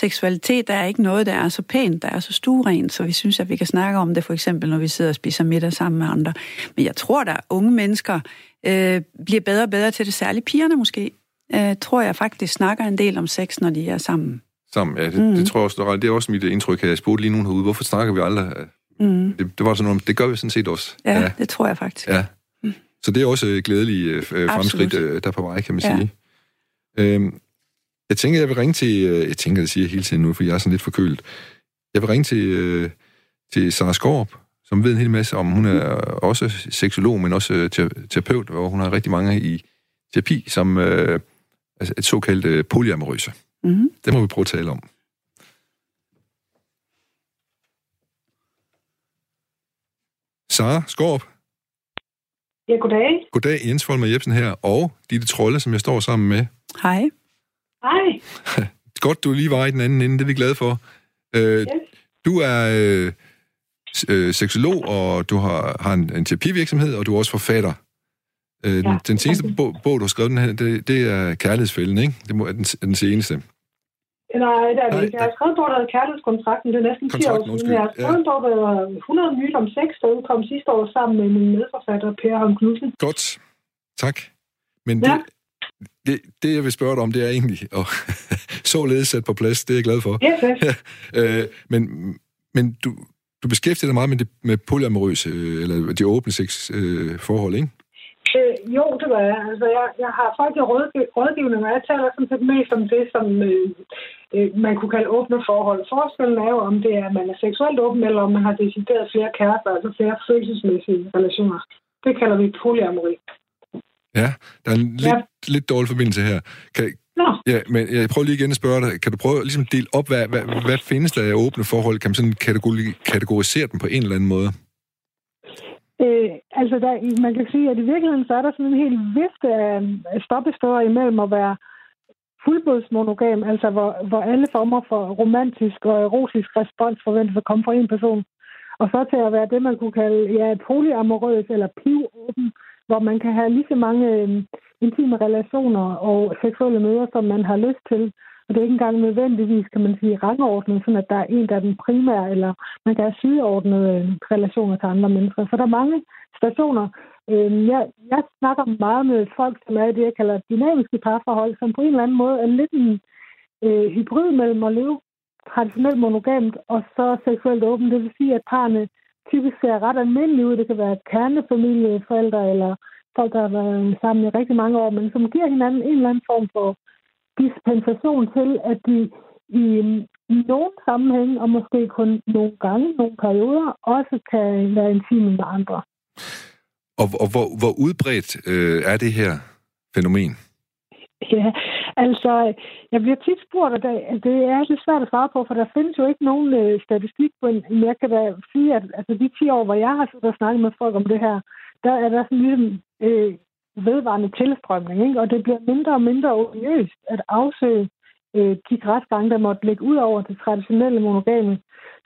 seksualitet er ikke noget, der er så pænt, der er så stuerent, så vi synes, at vi kan snakke om det, for eksempel, når vi sidder og spiser middag sammen med andre. Men jeg tror, at unge mennesker øh, bliver bedre og bedre til det, særligt pigerne måske. Øh, tror jeg faktisk snakker en del om sex, når de er sammen. sammen. Ja, det, mm. det tror jeg også, det er også mit indtryk, at jeg spurgte lige nogen herude, hvorfor snakker vi aldrig? Mm. Det, det var sådan noget, det gør vi sådan set også. Ja. ja, det tror jeg faktisk. ja. Så det er også et glædeligt øh, fremskridt, øh, der er på vej, kan man Ja. sige. Øhm, jeg tænker, jeg vil ringe til, øh, jeg tænker, det siger jeg hele tiden nu, for jeg er sådan lidt forkølet. Jeg vil ringe til, øh, til Sara Skorp, som ved en hel masse om, hun er også seksolog, men også øh, te- terapeut, og hun har rigtig mange i terapi, som øh, altså et såkaldt øh, polyamorøse. Mm. Det må vi prøve at tale om. Sara Skorp, Ja, goddag. goddag, Jens Folmer Jebsen her, og Ditte Trolle, som jeg står sammen med. Hej. Hej. <laughs> Godt, du lige var i den anden ende, det er vi glade for. Øh, Du er øh, øh, seksolog, og du har, har en, en terapivirksomhed, og du er også forfatter. Øh, den, Ja. den seneste bog, bog, du har skrevet, den her, det, det er Kærlighedsfælden, ikke? Det må, er den, er den seneste. Nej, det er det ikke. Jeg har skrevet bog, der hedder Kærlighedskontrakten. Det er næsten 10 år siden. Jeg har skrevet der hedder 100 myter om sex, der udkom sidste år sammen med min medforfatter, Per Holm Knudsen. Godt. Tak. Men Ja. det, det, det, jeg vil spørge dig om, det er egentlig og <laughs> således sat på plads. Det er jeg glad for. Yes, <laughs> yes. øh, men men du, du beskæftiger dig meget med, det, med polyamorøse, øh, eller de åbne sex øh, forhold, ikke? Øh, jo, det var jeg. Altså, jeg, jeg har folk i rådgiv- rådgivning, og jeg taler sådan set mest om det, som øh, øh, man kunne kalde åbne forhold. Forskellen er jo, om det er, at man er seksuelt åben, eller om man har decideret flere kærester, altså flere følelsesmæssige relationer. Det kalder vi polyamori. Ja, der er en lidt, lidt dårlig forbindelse her. Kan, Nå, ja, men jeg prøver lige igen at spørge dig. Kan du prøve at ligesom dele op, hvad, hvad, hvad findes der af åbne forhold? Kan man sådan kategori- kategorisere dem på en eller anden måde? Øh, altså, der, man kan sige, at i virkeligheden så er der sådan en helt vifte af af stoppesteder imellem at være fuldblodsmonogam, altså hvor, hvor alle former for romantisk og erotisk respons forventes at komme fra en person. Og så til at være det, man kunne kalde ja, polyamorøs eller pivåben, hvor man kan have lige så mange øh, intime relationer og seksuelle møder, som man har lyst til. Og det er ikke engang nødvendigvis, kan man sige, rangordnet, sådan at der er en, der er den primære, eller man kan have sideordnede øhm, relationer til andre mennesker. Så der er mange stationer. Øh, jeg, jeg snakker meget med folk, som er i det, jeg kalder dynamiske parforhold, som på en eller anden måde er lidt en øh, hybrid mellem at leve traditionelt monogamt og så seksuelt åbent. Det vil sige, at parerne typisk ser ret almindelige ud. Det kan være kernefamilie, forældre eller folk, der har været sammen i rigtig mange år, men som giver hinanden en eller anden form for dispensation til, at de i, mm, i nogle sammenhænge, og måske kun nogle gange, nogle perioder, også kan være intime med andre. Og, og hvor, hvor udbredt øh, er det her fænomen? Ja, altså, jeg bliver tit spurgt, og det, det er lidt svært at svare på, for der findes jo ikke nogen øh, statistik, men jeg kan da sige, at altså, de 10 år, hvor jeg har siddet og snakket med folk om det her, der er der sådan ligesom øh, vedvarende tilstrømning, ikke? og det bliver mindre og mindre odiøst at afsøge øh, de græsgange, der måtte ligge ud over det traditionelle monogame.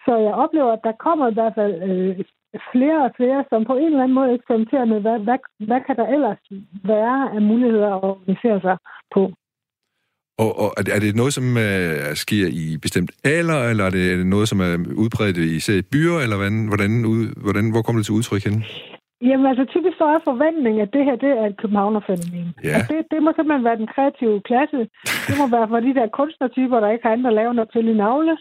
Så jeg oplever, at der kommer i hvert fald øh, flere og flere, som på en eller anden måde eksperimenterer med, hvad, hvad, hvad kan der ellers være af muligheder at organisere sig på. Og, og er det- noget, som øh, sker i bestemt alder, eller er det, er det noget, som er udbredt især i byer, eller hvordan, hvordan, ud, hvordan, hvor kommer det til udtryk hen? Jamen altså typisk så er forventningen, at det her det er et københavnerfænomen. Ja. At det, det må simpelthen være den kreative klasse. Det må være for de der kunstnertyper, der ikke har andet at lave noget til i navle,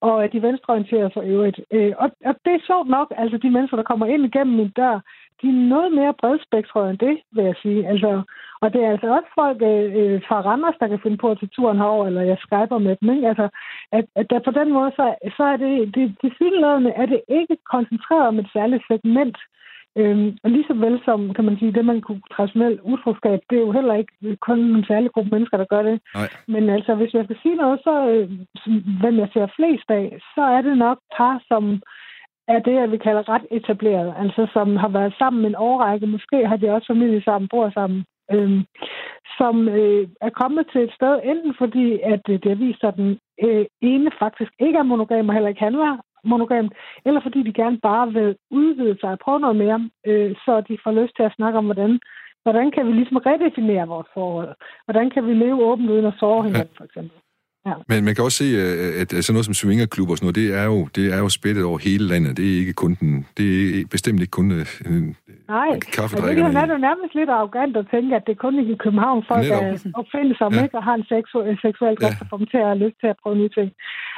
og at de venstreorienterede for øvrigt. Øh, og, og det er sjovt nok, altså de mennesker, der kommer ind igennem min dør, de er noget mere bredspektrede end det, vil jeg sige. Altså, og det er altså også folk øh, øh fra Randers, der kan finde på at tage turen herover, eller jeg skyper med dem. Ikke? Altså, at, at der på den måde, så, så er det, det, det synlædende, er det ikke koncentreret om et særligt segment. Øhm, og lige så vel som, kan man sige, det man kunne traditionelt utroskab, det er jo heller ikke kun en særlig gruppe mennesker, der gør det. Nej. Men altså, hvis jeg skal sige noget, så øh, hvem jeg ser flest af, så er det nok par, som er det, jeg vil kalde ret etableret. Altså, som har været sammen en årrække. Måske har de også familie sammen, bor sammen. Øhm, som øh, er kommet til et sted, enten fordi, at øh, det har vist sig, at den øh, ene faktisk ikke er monogam, og heller ikke han var monogam, eller fordi de gerne bare vil udvide sig og prøve noget mere, øh, så de får lyst til at snakke om, hvordan, hvordan kan vi ligesom redefinere vores forhold? Hvordan kan vi leve åbent uden at såre hinanden, for eksempel? Men man kan også se, øh, at sådan noget som swingerklubber og sådan noget, det er jo, det er jo spættet over hele landet. Det er ikke kun den, det er bestemt ikke kun øh, en Nej, det er det nærmest lidt arrogant at tænke, at det kun er i København, folk Netop. er opfindsomme, Ja. ja. ikke, og har en seksu- en seksuel Ja. dem til at lyst til at prøve nye ting.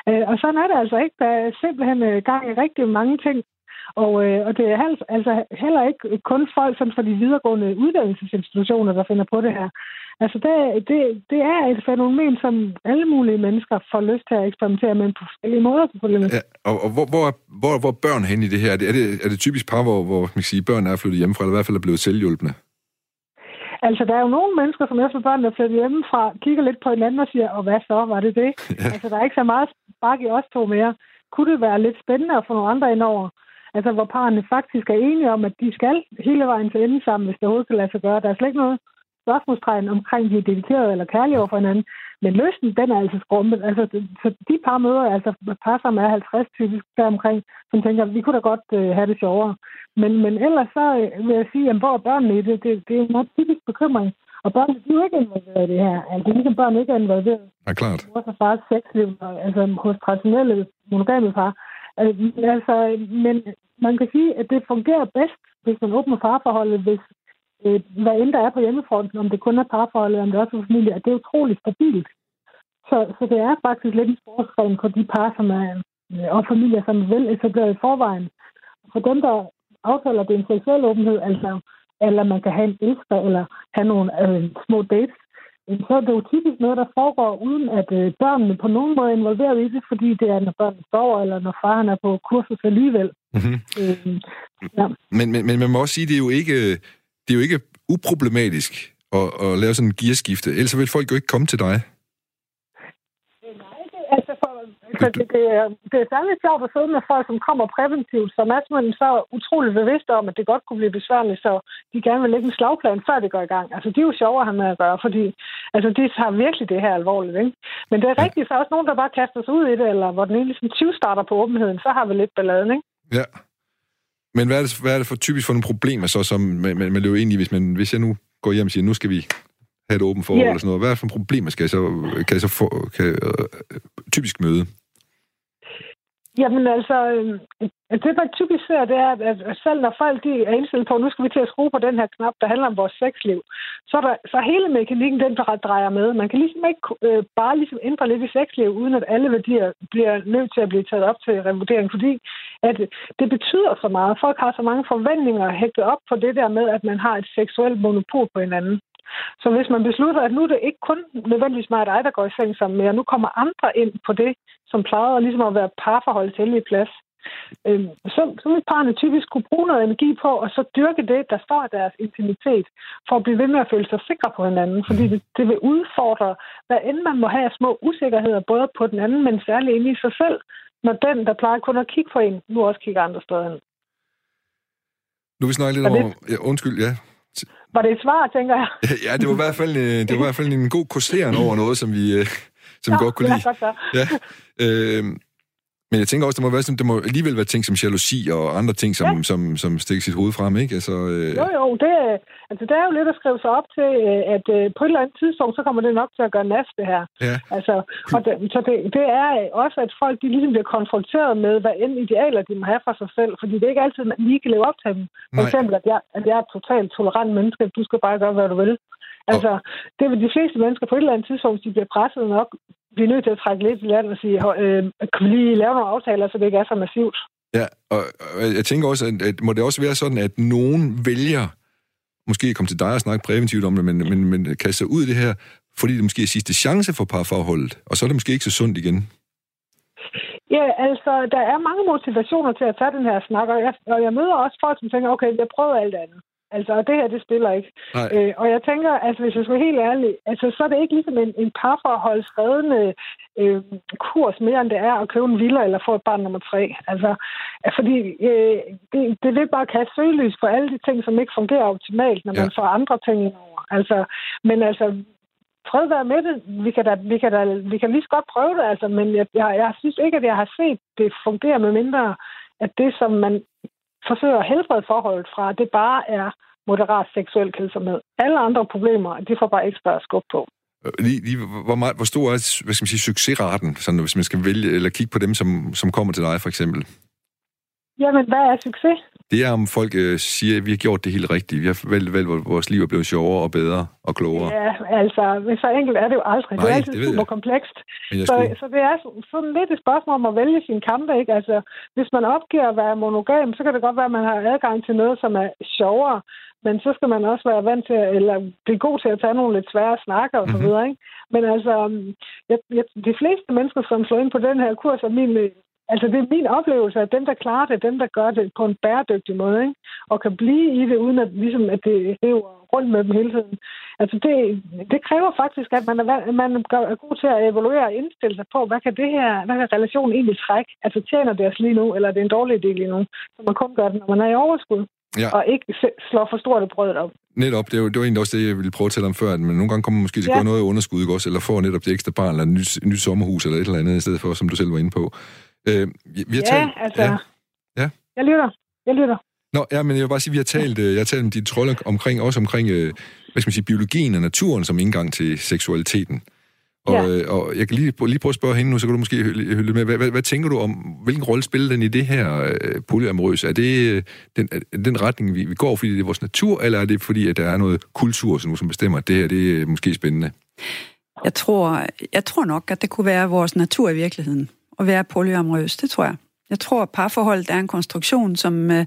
Øh, og sådan er det altså ikke. Der er simpelthen gang i rigtig mange ting. Og, øh, og det er hel- altså heller ikke kun folk sådan fra de videregående uddannelsesinstitutioner, der finder på det her. Altså det, det, det er et fænomen, som alle mulige mennesker får lyst til at eksperimentere med på forskellige måder selvfølgelig. Ja, og, og hvor, hvor, hvor, hvor er børn hen i det her? Er det, er det, er det typisk par, hvor, hvor man kan sige, børn er flyttet hjemmefra, eller i hvert fald er blevet selvhjulpende? Altså, der er jo nogle mennesker, som efter børnene er flyttet hjemmefra, kigger lidt på hinanden og siger, og hvad så, var det det? <laughs> Ja. Altså, der er ikke så meget spark i os to mere. Kunne det være lidt spændende at få nogle andre ind over? Altså, hvor parerne faktisk er enige om, at de skal hele vejen til ende sammen, hvis det overhovedet kan lade sig gøre. Der er slet ikke noget spørgsmålstegn omkring, de er dedikeret eller kærlige over for hinanden. Men løsningen, den er altså skrumpet. Altså, så de par møder, altså par, som er 50 typisk deromkring, som tænker, vi kunne da godt øh, have det sjovere. Men, men ellers så øh, vil jeg sige, at hvor er børnene i det? Det, det er en meget typisk bekymring. Og børn de er jo ikke involveret i det her. Altså, ligesom børn ikke er involveret Ja, klart. i vores og fars sexliv, altså hos traditionelle monogame par. Men, altså, men man kan sige, at det fungerer bedst, hvis man åbner parforholdet, hvis øh, hvad end der er på hjemmefronten, om det kun er parforholdet, om det også er familie, at det er utroligt stabilt. Så, så det er faktisk lidt en sportsgren for de par, som er, øh, og familier, som er vel etableret i forvejen. For dem, der aftaler, det er en seksuel åbenhed, altså, eller man kan have en elsker, eller have nogle øh, små dates, så er det jo typisk noget, der foregår, uden at øh, børnene på nogen måde er involveret i det, fordi det er, når børnene sover, eller når faren er på kursus alligevel. Mm-hmm. Øh, ja. Men, men, men man må også sige, det er jo ikke, det er jo ikke uproblematisk at, at lave sådan en gearskifte. Ellers vil folk jo ikke komme til dig. Nej, det, altså for, altså det, det, er, det er særligt sjovt at sidde med folk, som kommer præventivt, som er simpelthen så utroligt bevidste om, at det godt kunne blive besværligt, så de gerne vil lægge en slagplan, før det går i gang. Altså, de er jo sjovere at have med at gøre, fordi altså, de har virkelig det her alvorligt. Ikke? Men det er Ja. rigtigt, så er også nogen, der bare kaster sig ud i det, eller hvor den ene ligesom 20 starter på åbenheden, så har vi lidt balladen, ikke? Ja. Men hvad er det, hvad er det for typisk for nogle problemer, så, som man, man, man løber ind i, hvis, man, hvis jeg nu går hjem og siger, nu skal vi have et åbent forhold Ja. eller sådan noget. Hvad er for problemer, skal jeg så, kan jeg så få, kan, øh, typisk møde? Jamen altså, øhm, det man typisk ser, det er, at selv når folk de er indstillet på, at nu skal vi til at skrue på den her knap, der handler om vores sexliv, så er, der, så hele mekanikken, den der drejer med. Man kan ligesom ikke øh, bare ligesom ændre lidt i sexliv, uden at alle værdier bliver nødt til at blive taget op til revurdering, fordi at det betyder så meget. Folk har så mange forventninger hægtet op på det der med, at man har et seksuelt monopol på hinanden. Så hvis man beslutter, at nu er det ikke kun nødvendigvis mig og dig, der går i seng sammen mere, nu kommer andre ind på det, som plejede ligesom at være parforholdets hellige plads, øhm, så, så vil parerne typisk kunne bruge noget energi på, og så dyrke det, der står i deres intimitet, for at blive ved med at føle sig sikre på hinanden, fordi det, det vil udfordre, hvad end man må have af små usikkerheder, både på den anden, men særligt inde i sig selv, når den, der plejer kun at kigge på en, nu også kigger andre steder hen. Nu vi snakke lidt over... Ja, undskyld, ja. Var det et svar, tænker jeg? <laughs> Ja, det var i hvert fald, øh, det var i hvert fald en god kurseren over noget, som vi, øh, som vi godt kunne ja, lide. godt så. Ja. Øh, men jeg tænker også, der må, være sådan, der må alligevel være ting som jalousi og andre ting, som, Ja. som, som stikker sit hoved frem, ikke? Altså, øh, Jo, jo, det, er- altså, det er jo lidt at skrive sig op til, øh, at øh, på et eller andet tidspunkt, så kommer det nok til at gøre nas, det her. ja. Altså, og det, så det, det er også, at folk de ligesom bliver konfronteret med, hvad end idealer de må have for sig selv, fordi det er ikke altid, man lige kan leve op til dem. For Nej. eksempel, at jeg, at jeg er et totalt tolerant menneske, du skal bare gøre, hvad du vil. Altså, det vil de fleste mennesker på et eller andet tidspunkt, hvis de bliver presset nok, blive nødt til at trække lidt i land og sige, øh, kan vi lige lave nogle aftaler, så det ikke er så massivt. Ja, og, og jeg tænker også, at, at må det også være sådan, at nogen vælger, måske at komme til dig og snakke præventivt om det, men, men, men kaste sig ud i det her, fordi det måske er sidste chance for parforholdet, og så er det måske ikke så sundt igen. Ja, altså, der er mange motivationer til at tage den her snak, og jeg, og jeg møder også folk, som tænker, okay, jeg prøver alt andet. Altså, og det her, det spiller ikke. Nej. Øh, og jeg tænker, altså, hvis jeg skal være helt ærlig, altså, så er det ikke ligesom en, en parforholdsredende øh, kurs mere, end det er at købe en villa eller få et barn nummer tre. Altså, fordi øh, det, det vil bare kaste søgelys på alle de ting, som ikke fungerer optimalt, når man Ja. får andre ting over. Altså, men altså, fred være med det. Vi kan, da, vi, kan da, vi kan lige så godt prøve det, altså, men jeg, jeg, jeg synes ikke, at jeg har set det fungere med mindre, at det, som man forsøger at helbrede forholdet fra, det bare er moderat seksuel kelsomhed. Alle andre problemer, de får bare ekstra skub på. Øh, Lige, lige, hvor, meget, hvor stor er hvad skal man sige, succesraten, sådan, hvis man skal vælge, eller kigge på dem, som, som kommer til dig, for eksempel? Jamen, hvad er succes? Det er, om folk øh, siger, at vi har gjort det helt rigtigt. Vi har valgt, valgt, vores liv er blevet sjovere og bedre og klogere. Ja, altså, så enkelt er det jo aldrig. det Nej, er det altid ved jeg. super komplekst. Men Så, skulle... så det er så- sådan lidt et spørgsmål om at vælge sin kampe, ikke? Altså, hvis man opgiver at være monogam, så kan det godt være, at man har adgang til noget, som er sjovere, men så skal man også være vant til, at- eller blive god til at tage nogle lidt svære snakker og så Mhm. videre, ikke? Men altså, jeg, jeg, de fleste mennesker, som slår ind på den her kurs, er min, altså det er min oplevelse, at dem, der klarer det, dem, der gør det på en bæredygtig måde, ikke? og kan blive i det, uden at, ligesom, at det river rundt med dem hele tiden. Altså det, det kræver faktisk, at man er, man er god til at evaluere og indstille sig på, hvad kan det her, hvad kan relationen egentlig trække? Altså tjener det os lige nu, eller er det en dårlig idé lige nu? Så man kun gør det, når man er i overskud, Ja. og ikke slår for stort brød op. Netop, det var, det var egentlig også det, jeg ville prøve at tale om før, at man nogle gange kommer måske til at Ja. gå noget i underskud, også? Eller får netop det ekstra barn, eller et nyt, nyt sommerhus, eller et eller andet, i stedet for, som du selv var inde på. Øh, vi har Ja, talt, altså... Ja. Ja. Jeg lytter. Jeg lytter. Nå, ja, men jeg vil bare sige, at vi har talt, øh, jeg har talt med de trolde omkring, også omkring, øh, hvad skal man sige, biologien og naturen som indgang til seksualiteten. Og, Ja. øh, og jeg kan lige, lige prøve at spørge hende nu, så kan du måske hylde hylde med. Hvad, hvad, hvad tænker du om, hvilken rolle spiller den i det her øh, polyamorøse? Er det øh, den, er den retning, vi, vi går, fordi det er vores natur, eller er det fordi, at der er noget kultur, som, som bestemmer, at det her det er måske spændende? Jeg tror, jeg tror nok, at det kunne være vores natur i virkeligheden, at være polyamorøs. Det tror jeg. Jeg tror, at parforholdet er en konstruktion, som øh,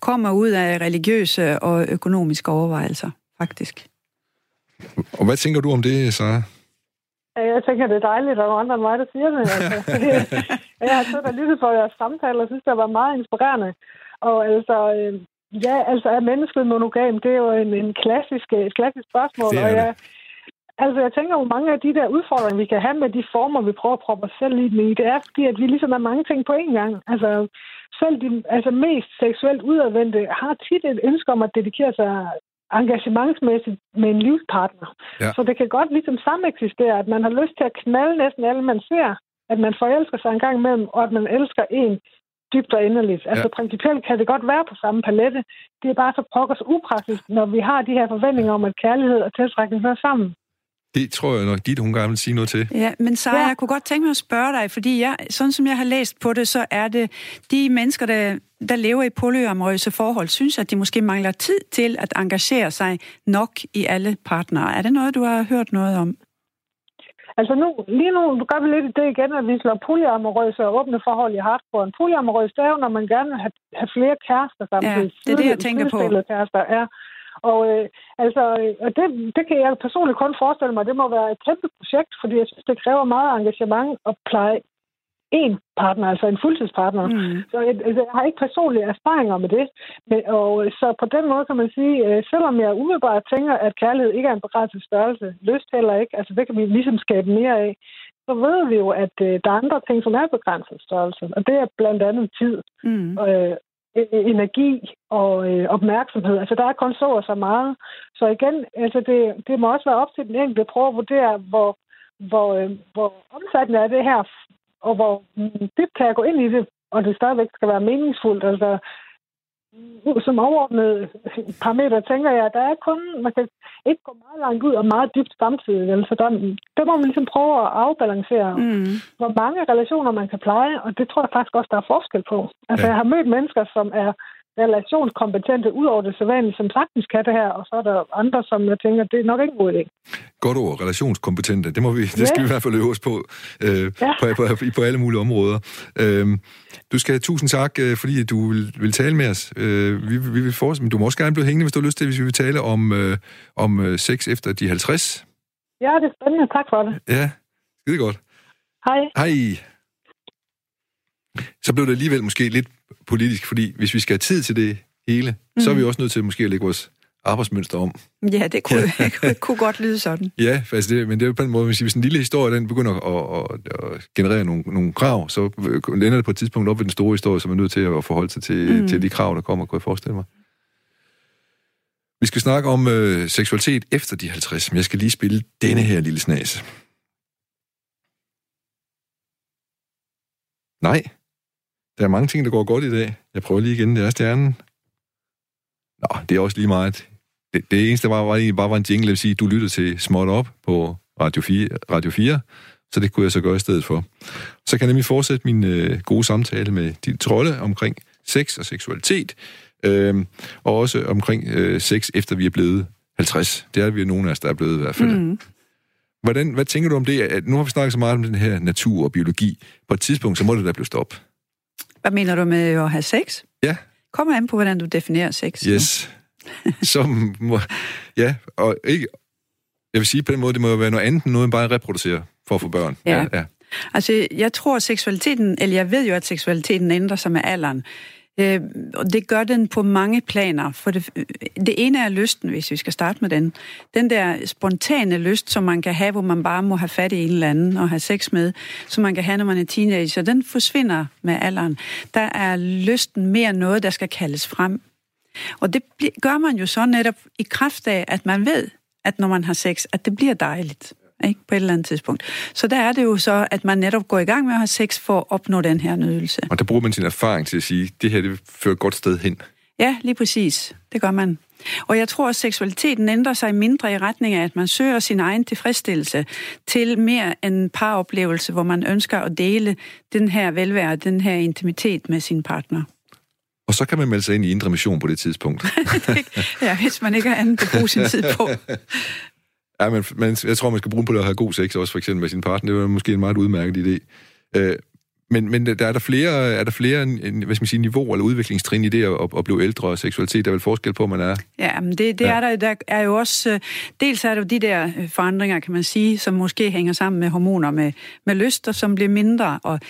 kommer ud af religiøse og økonomiske overvejelser, faktisk. Og hvad tænker du om det? Ja, Jeg tænker, det er dejligt, at der er andre end mig, der siger det. Altså. <laughs> jeg har siddet og lyttet på jeres samtale, og synes, det var meget inspirerende. Og altså, øh, ja, altså er mennesket monogam, det er jo en, en klassisk, et klassisk spørgsmål. Det er og det. jeg, altså, jeg tænker jo, mange af de der udfordringer, vi kan have med de former, vi prøver at proppe os selv i, det er fordi, at vi ligesom er mange ting på én gang. Altså, selv de altså, mest seksuelt udadvendte har tit et ønske om at dedikere sig engagementsmæssigt med en livspartner. Ja. Så det kan godt ligesom sameksistere, at man har lyst til at knalde næsten alle, man ser, at man forelsker sig en gang imellem, og at man elsker en dybt og inderligt. Altså Ja. principielt kan det godt være på samme palette. Det er bare så pokkers upraktisk, når vi har de her forventninger om, at kærlighed og tiltrækning hører sammen. Det tror jeg nok, dit hun gerne vil sige noget til. Ja, men Sara, Ja. jeg kunne godt tænke mig at spørge dig, fordi jeg, sådan som jeg har læst på det, så er det de mennesker, der, der lever i polyamorøse forhold, synes, at de måske mangler tid til at engagere sig nok i alle partnere. Er det noget, du har hørt noget om? Altså nu, lige nu gør vi lidt det igen, at vi slår polyamorøse og åbne forhold i hardcore. En polyamorøs, det er jo, når man gerne vil have, have flere kærester samtidig. det er det, jeg tænker på. Kærester, ja. Og øh, altså, øh, og det, det kan jeg personligt kun forestille mig, det må være et kæmpe projekt, fordi jeg synes, det kræver meget engagement at pleje en partner, altså en fuldtidspartner. Mm. Så jeg, altså, jeg har ikke personlige erfaringer med det. Men, og så på den måde kan man sige, øh, selvom jeg umiddelbart tænker, at kærlighed ikke er en begrænset størrelse, lyst heller ikke, altså det kan vi ligesom skabe mere af, så ved vi jo, at øh, der er andre ting, som er begrænset størrelse. Og det er blandt andet tid, Mm. øh, Øh, energi og øh, opmærksomhed. Altså der er kun så og så meget. Så igen, altså det, det må også være op til den enkelte at prøve at vurdere, hvor, hvor, øh, hvor omfattende er det her, og hvor mm, dybt kan jeg gå ind i det, og det stadigvæk skal være meningsfuldt. Altså, som overordnet parameter tænker jeg, at der er kun, man kan ikke gå meget langt ud og meget dybt samtidig. Vel? Så der, der må man ligesom prøve at afbalancere, mm. Hvor mange relationer man kan pleje, og det tror jeg faktisk også, der er forskel på. Altså, Ja. ja. jeg har mødt mennesker, som er relationskompetente ud over det sædvanlige, som sagtens kan det her, og så er der andre, som jeg tænker, det er nok ikke en god idé. Godt ord, relationskompetente. Det, må vi, det skal Ja. vi i hvert fald øve os på, øh, Ja. på, på, på alle mulige områder. Øh, du skal have tusind tak, øh, fordi du vil, vil tale med os. Øh, vi, vi vil fortsætte, du må også gerne blive hængende, hvis du har lyst til, hvis vi vil tale om, øh, om øh, sex efter de 50. Ja, det er spændende. Tak for det. Ja, skide godt. Hej. Hej. Så blev det alligevel måske lidt politisk, fordi hvis vi skal have tid til det hele, mm. så er vi også nødt til måske at lægge vores arbejdsmønster om. Ja, det kunne, <laughs> det kunne godt lyde sådan. Ja, altså det, men det er på en måde, hvis, hvis en lille historie den begynder at, at, at generere nogle, nogle krav, så ender det på et tidspunkt op ved den store historie, som er nødt til at forholde sig til, mm. til de krav, der kommer, kunne jeg forestille mig. Vi skal snakke om øh, seksualitet efter de 50, men jeg skal lige spille denne her lille snas. Nej, der er mange ting, der går godt i dag. Jeg prøver lige igen, det er stjernen. Nå, det er også lige meget. Det, det eneste var, var egentlig bare var en jingle, vil sige, du lytter til Småt Op på Radio 4, Radio 4, så det kunne jeg så gøre i stedet for. Så kan jeg nemlig fortsætte min øh, gode samtale med de trolde omkring sex og seksualitet, øh, og også omkring øh, sex, efter vi er blevet 50. Det er vi nogle af os, der er blevet i hvert fald. Mm. Hvordan, hvad tænker du om det? At nu har vi snakket så meget om den her natur og biologi. På et tidspunkt, så må det da blive stop. Hvad mener du med at have sex? Ja, Kommer an på, hvordan du definerer sex. yes. Som må, ja, og ikke, jeg vil sige på den måde, det må jo være noget andet end noget, end bare at reproducere for at få børn. Ja. ja. Altså, jeg tror, at seksualiteten, eller jeg ved jo, at seksualiteten ændrer sig med alderen. Øh, og det gør den på mange planer. For det, øh, det ene er lysten, hvis vi skal starte med den. Den der spontane lyst, som man kan have, hvor man bare må have fat i en eller anden og have sex med, som man kan have, når man er teenager, den forsvinder med alderen. Der er lysten mere noget, der skal kaldes frem. Og det gør man jo så netop i kraft af, at man ved, at når man har sex, at det bliver dejligt. Ikke? På et eller andet tidspunkt. Så der er det jo så, at man netop går i gang med at have sex for at opnå den her nydelse. Og der bruger man sin erfaring til at sige, det her det fører et godt sted hen. Ja, lige præcis. Det gør man. Og jeg tror, at seksualiteten ændrer sig mindre i retning af, at man søger sin egen tilfredsstillelse til mere en paroplevelse, hvor man ønsker at dele den her velvære, den her intimitet med sin partner. Og så kan man melde sig ind i Indre Mission på det tidspunkt. <laughs> ja, hvis man ikke har andet at bruge sin tid på. <laughs> ja, men, men jeg tror, man skal bruge på at have god sex også, for eksempel med sin partner. Det er måske en meget udmærket idé. Øh, men, men der er der flere, er der flere hvad skal man sige, niveauer eller udviklingstrin i det at, at blive ældre og seksualitet? Der er vel forskel på, man er? Ja, men det, det ja. er der, der er jo også... Øh, dels er der jo de der øh, forandringer, kan man sige, som måske hænger sammen med hormoner med, med lyster, som bliver mindre, og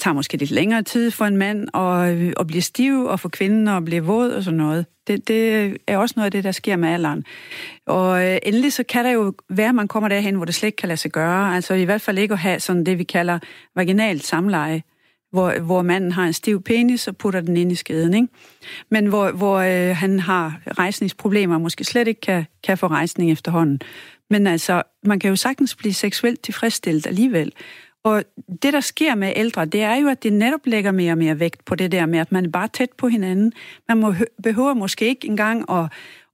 tager måske lidt længere tid for en mand at, øh, at blive stiv, og for kvinden at blive våd og sådan noget. Det, det er også noget af det, der sker med alderen. Og øh, endelig så kan der jo være, at man kommer derhen, hvor det slet ikke kan lade sig gøre. Altså i hvert fald ikke at have sådan det, vi kalder vaginalt samleje, hvor, hvor manden har en stiv penis og putter den ind i skeden. Ikke? Men hvor, hvor øh, han har rejsningsproblemer og måske slet ikke kan, kan få rejsning efterhånden. Men altså, man kan jo sagtens blive seksuelt tilfredsstillet alligevel. Og det, der sker med ældre, det er jo, at de netop lægger mere og mere vægt på det der med, at man er bare tæt på hinanden. Man må, behøver måske ikke engang at,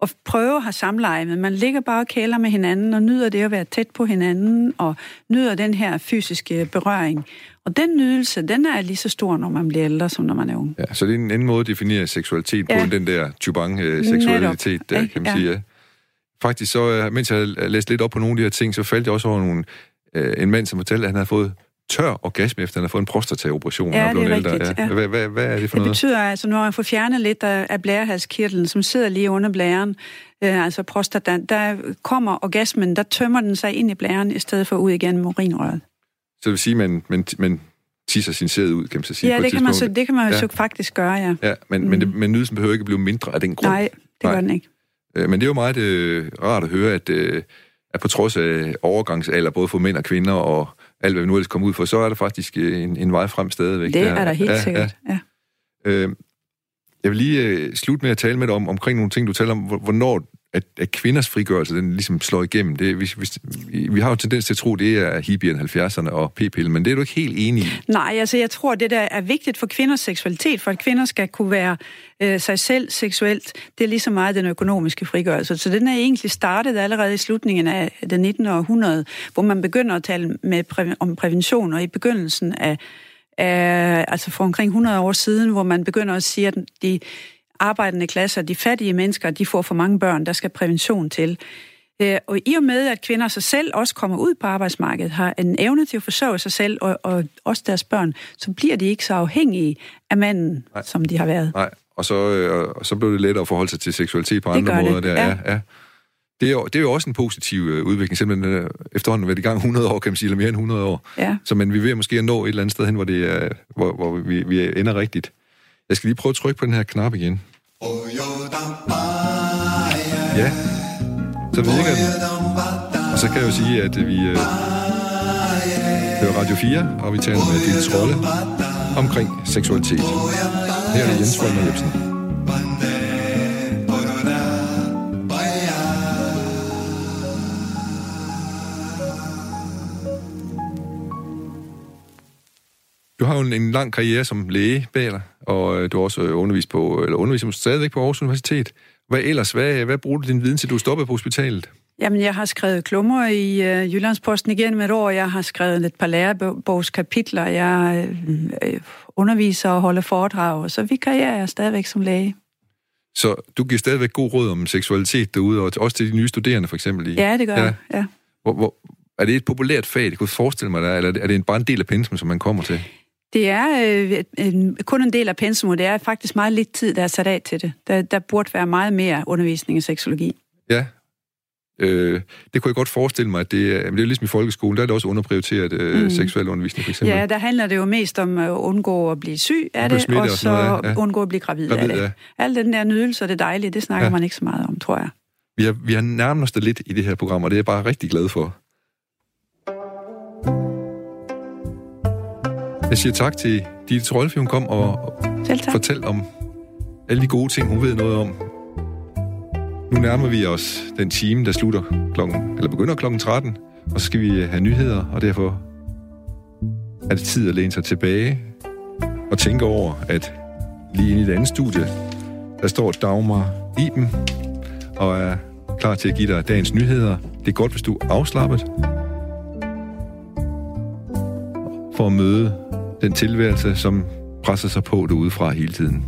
at prøve at have samleje, men man ligger bare og kæler med hinanden og nyder det at være tæt på hinanden og nyder den her fysiske berøring. Og den nydelse, den er lige så stor, når man bliver ældre, som når man er ung. Ja, så det er en anden måde at definere seksualitet ja. på, den der chubang-seksualitet, der, kan man ja. sige. Ja. Faktisk så, øh, mens jeg læste lidt op på nogle af de her ting, så faldt jeg også over nogle, øh, en mand, som fortalte, at han havde fået tør orgasme, efter han har fået en prostataoperation. Ja, det er rigtigt. Ja. Hvad, hvad, hvad er det for det noget? Det betyder altså, når man får fjernet lidt af, blærehalskirtlen, som sidder lige under blæren, øh, altså prostata, der kommer orgasmen, der tømmer den sig ind i blæren, i stedet for ud igen urinrøret. Så det vil sige, at man, man, man tisser sin sæd ud, kan man så sige. Ja, det kan, man så, det kan man ja. så faktisk gøre, ja. Ja, men, mm. men, det, men nydelsen behøver ikke blive mindre af den grund. Nej, det Nej. gør den ikke. Øh, men det er jo meget øh, rart at høre, at, øh, at på trods af overgangsalder, både for mænd og kvinder, og alt hvad vi nu ellers kommer ud for, så er der faktisk øh, en, en vej frem stadigvæk. Det er der helt ja, sikkert, ja. ja. Øh, jeg vil lige øh, slutte med at tale med dig om, omkring nogle ting, du taler om, hvornår at, at kvinders frigørelse, den ligesom slår igennem. Det, vi, vi, vi har jo tendens til at tro, det er hippierne 70'erne og p-pillen, men det er du ikke helt enig i. Nej, altså jeg tror, det der er vigtigt for kvinders seksualitet, for at kvinder skal kunne være øh, sig selv seksuelt, det er lige så meget den økonomiske frigørelse. Så den er egentlig startet allerede i slutningen af det 19. århundrede, hvor man begynder at tale med præ- om prævention, og i begyndelsen af af, altså for omkring 100 år siden, hvor man begynder at sige, at de arbejdende klasser, de fattige mennesker, de får for mange børn, der skal prævention til. Øh, og i og med, at kvinder sig selv også kommer ud på arbejdsmarkedet, har en evne til at forsørge sig selv og, og også deres børn, så bliver de ikke så afhængige af manden, Nej. som de har været. Nej, og så, øh, og så blev det lettere at forholde sig til seksualitet på det andre måder. Det. Der. Ja. Ja, ja. Det, er jo, det er jo også en positiv øh, udvikling, simpelthen øh, efterhånden været i gang 100 år, kan man sige, eller mere end 100 år. Ja. Så men vi vil måske nå et eller andet sted hen, hvor, det er, hvor, hvor vi, vi ender rigtigt. Jeg skal lige prøve at trykke på den her knap igen. Ja, så virker den. Og så kan jeg jo sige, at øh, vi øh, hører Radio 4, og vi taler med din Trolle omkring seksualitet. Her er Jens Folmer Jebsen. Du har jo en, en lang karriere som læge bag dig, og øh, du har også øh, undervist på, eller underviser stadigvæk på Aarhus Universitet. Hvad ellers? Hvad, hvad bruger du din viden til, du stoppet på hospitalet? Jamen, jeg har skrevet klummer i øh, Jyllandsposten igen med et år. Jeg har skrevet et par lærebogskapitler. Jeg øh, øh, underviser og holder foredrag, og så vi karriere jeg stadigvæk som læge. Så du giver stadigvæk god råd om seksualitet derude, og også til de nye studerende for eksempel? I, ja, det gør ja. jeg, ja. Hvor, hvor, er det et populært fag, det kunne forestille mig, der, eller er det bare en del af pensum, som man kommer til? Det er øh, kun en del af pensum, det er faktisk meget lidt tid, der er sat af til det. Der, der burde være meget mere undervisning i seksologi. Ja, øh, det kunne jeg godt forestille mig, at det er, det er ligesom i folkeskolen, der er det også underprioriteret øh, mm. seksuel undervisning, for eksempel. Ja, der handler det jo mest om at undgå at blive syg af det, og, og så noget, ja. undgå at blive gravid, gravid af det. Ja. Al den der nydelse og det dejlige, det snakker ja. man ikke så meget om, tror jeg. Vi har, vi har nærmet os det lidt i det her program, og det er jeg bare rigtig glad for. Jeg siger tak til Ditte Trolfi, hun kom og fortalte om alle de gode ting, hun ved noget om. Nu nærmer vi os den time, der slutter klokken, eller begynder klokken 13, og så skal vi øh, have nyheder, og derfor er det tid at læne sig tilbage og tænke over, at lige inde i det andet studie, der står Dagmar Iben og er klar til at give dig dagens nyheder. Det er godt, hvis du er afslappet for at møde den tilværelse, som presser sig på det udefra hele tiden.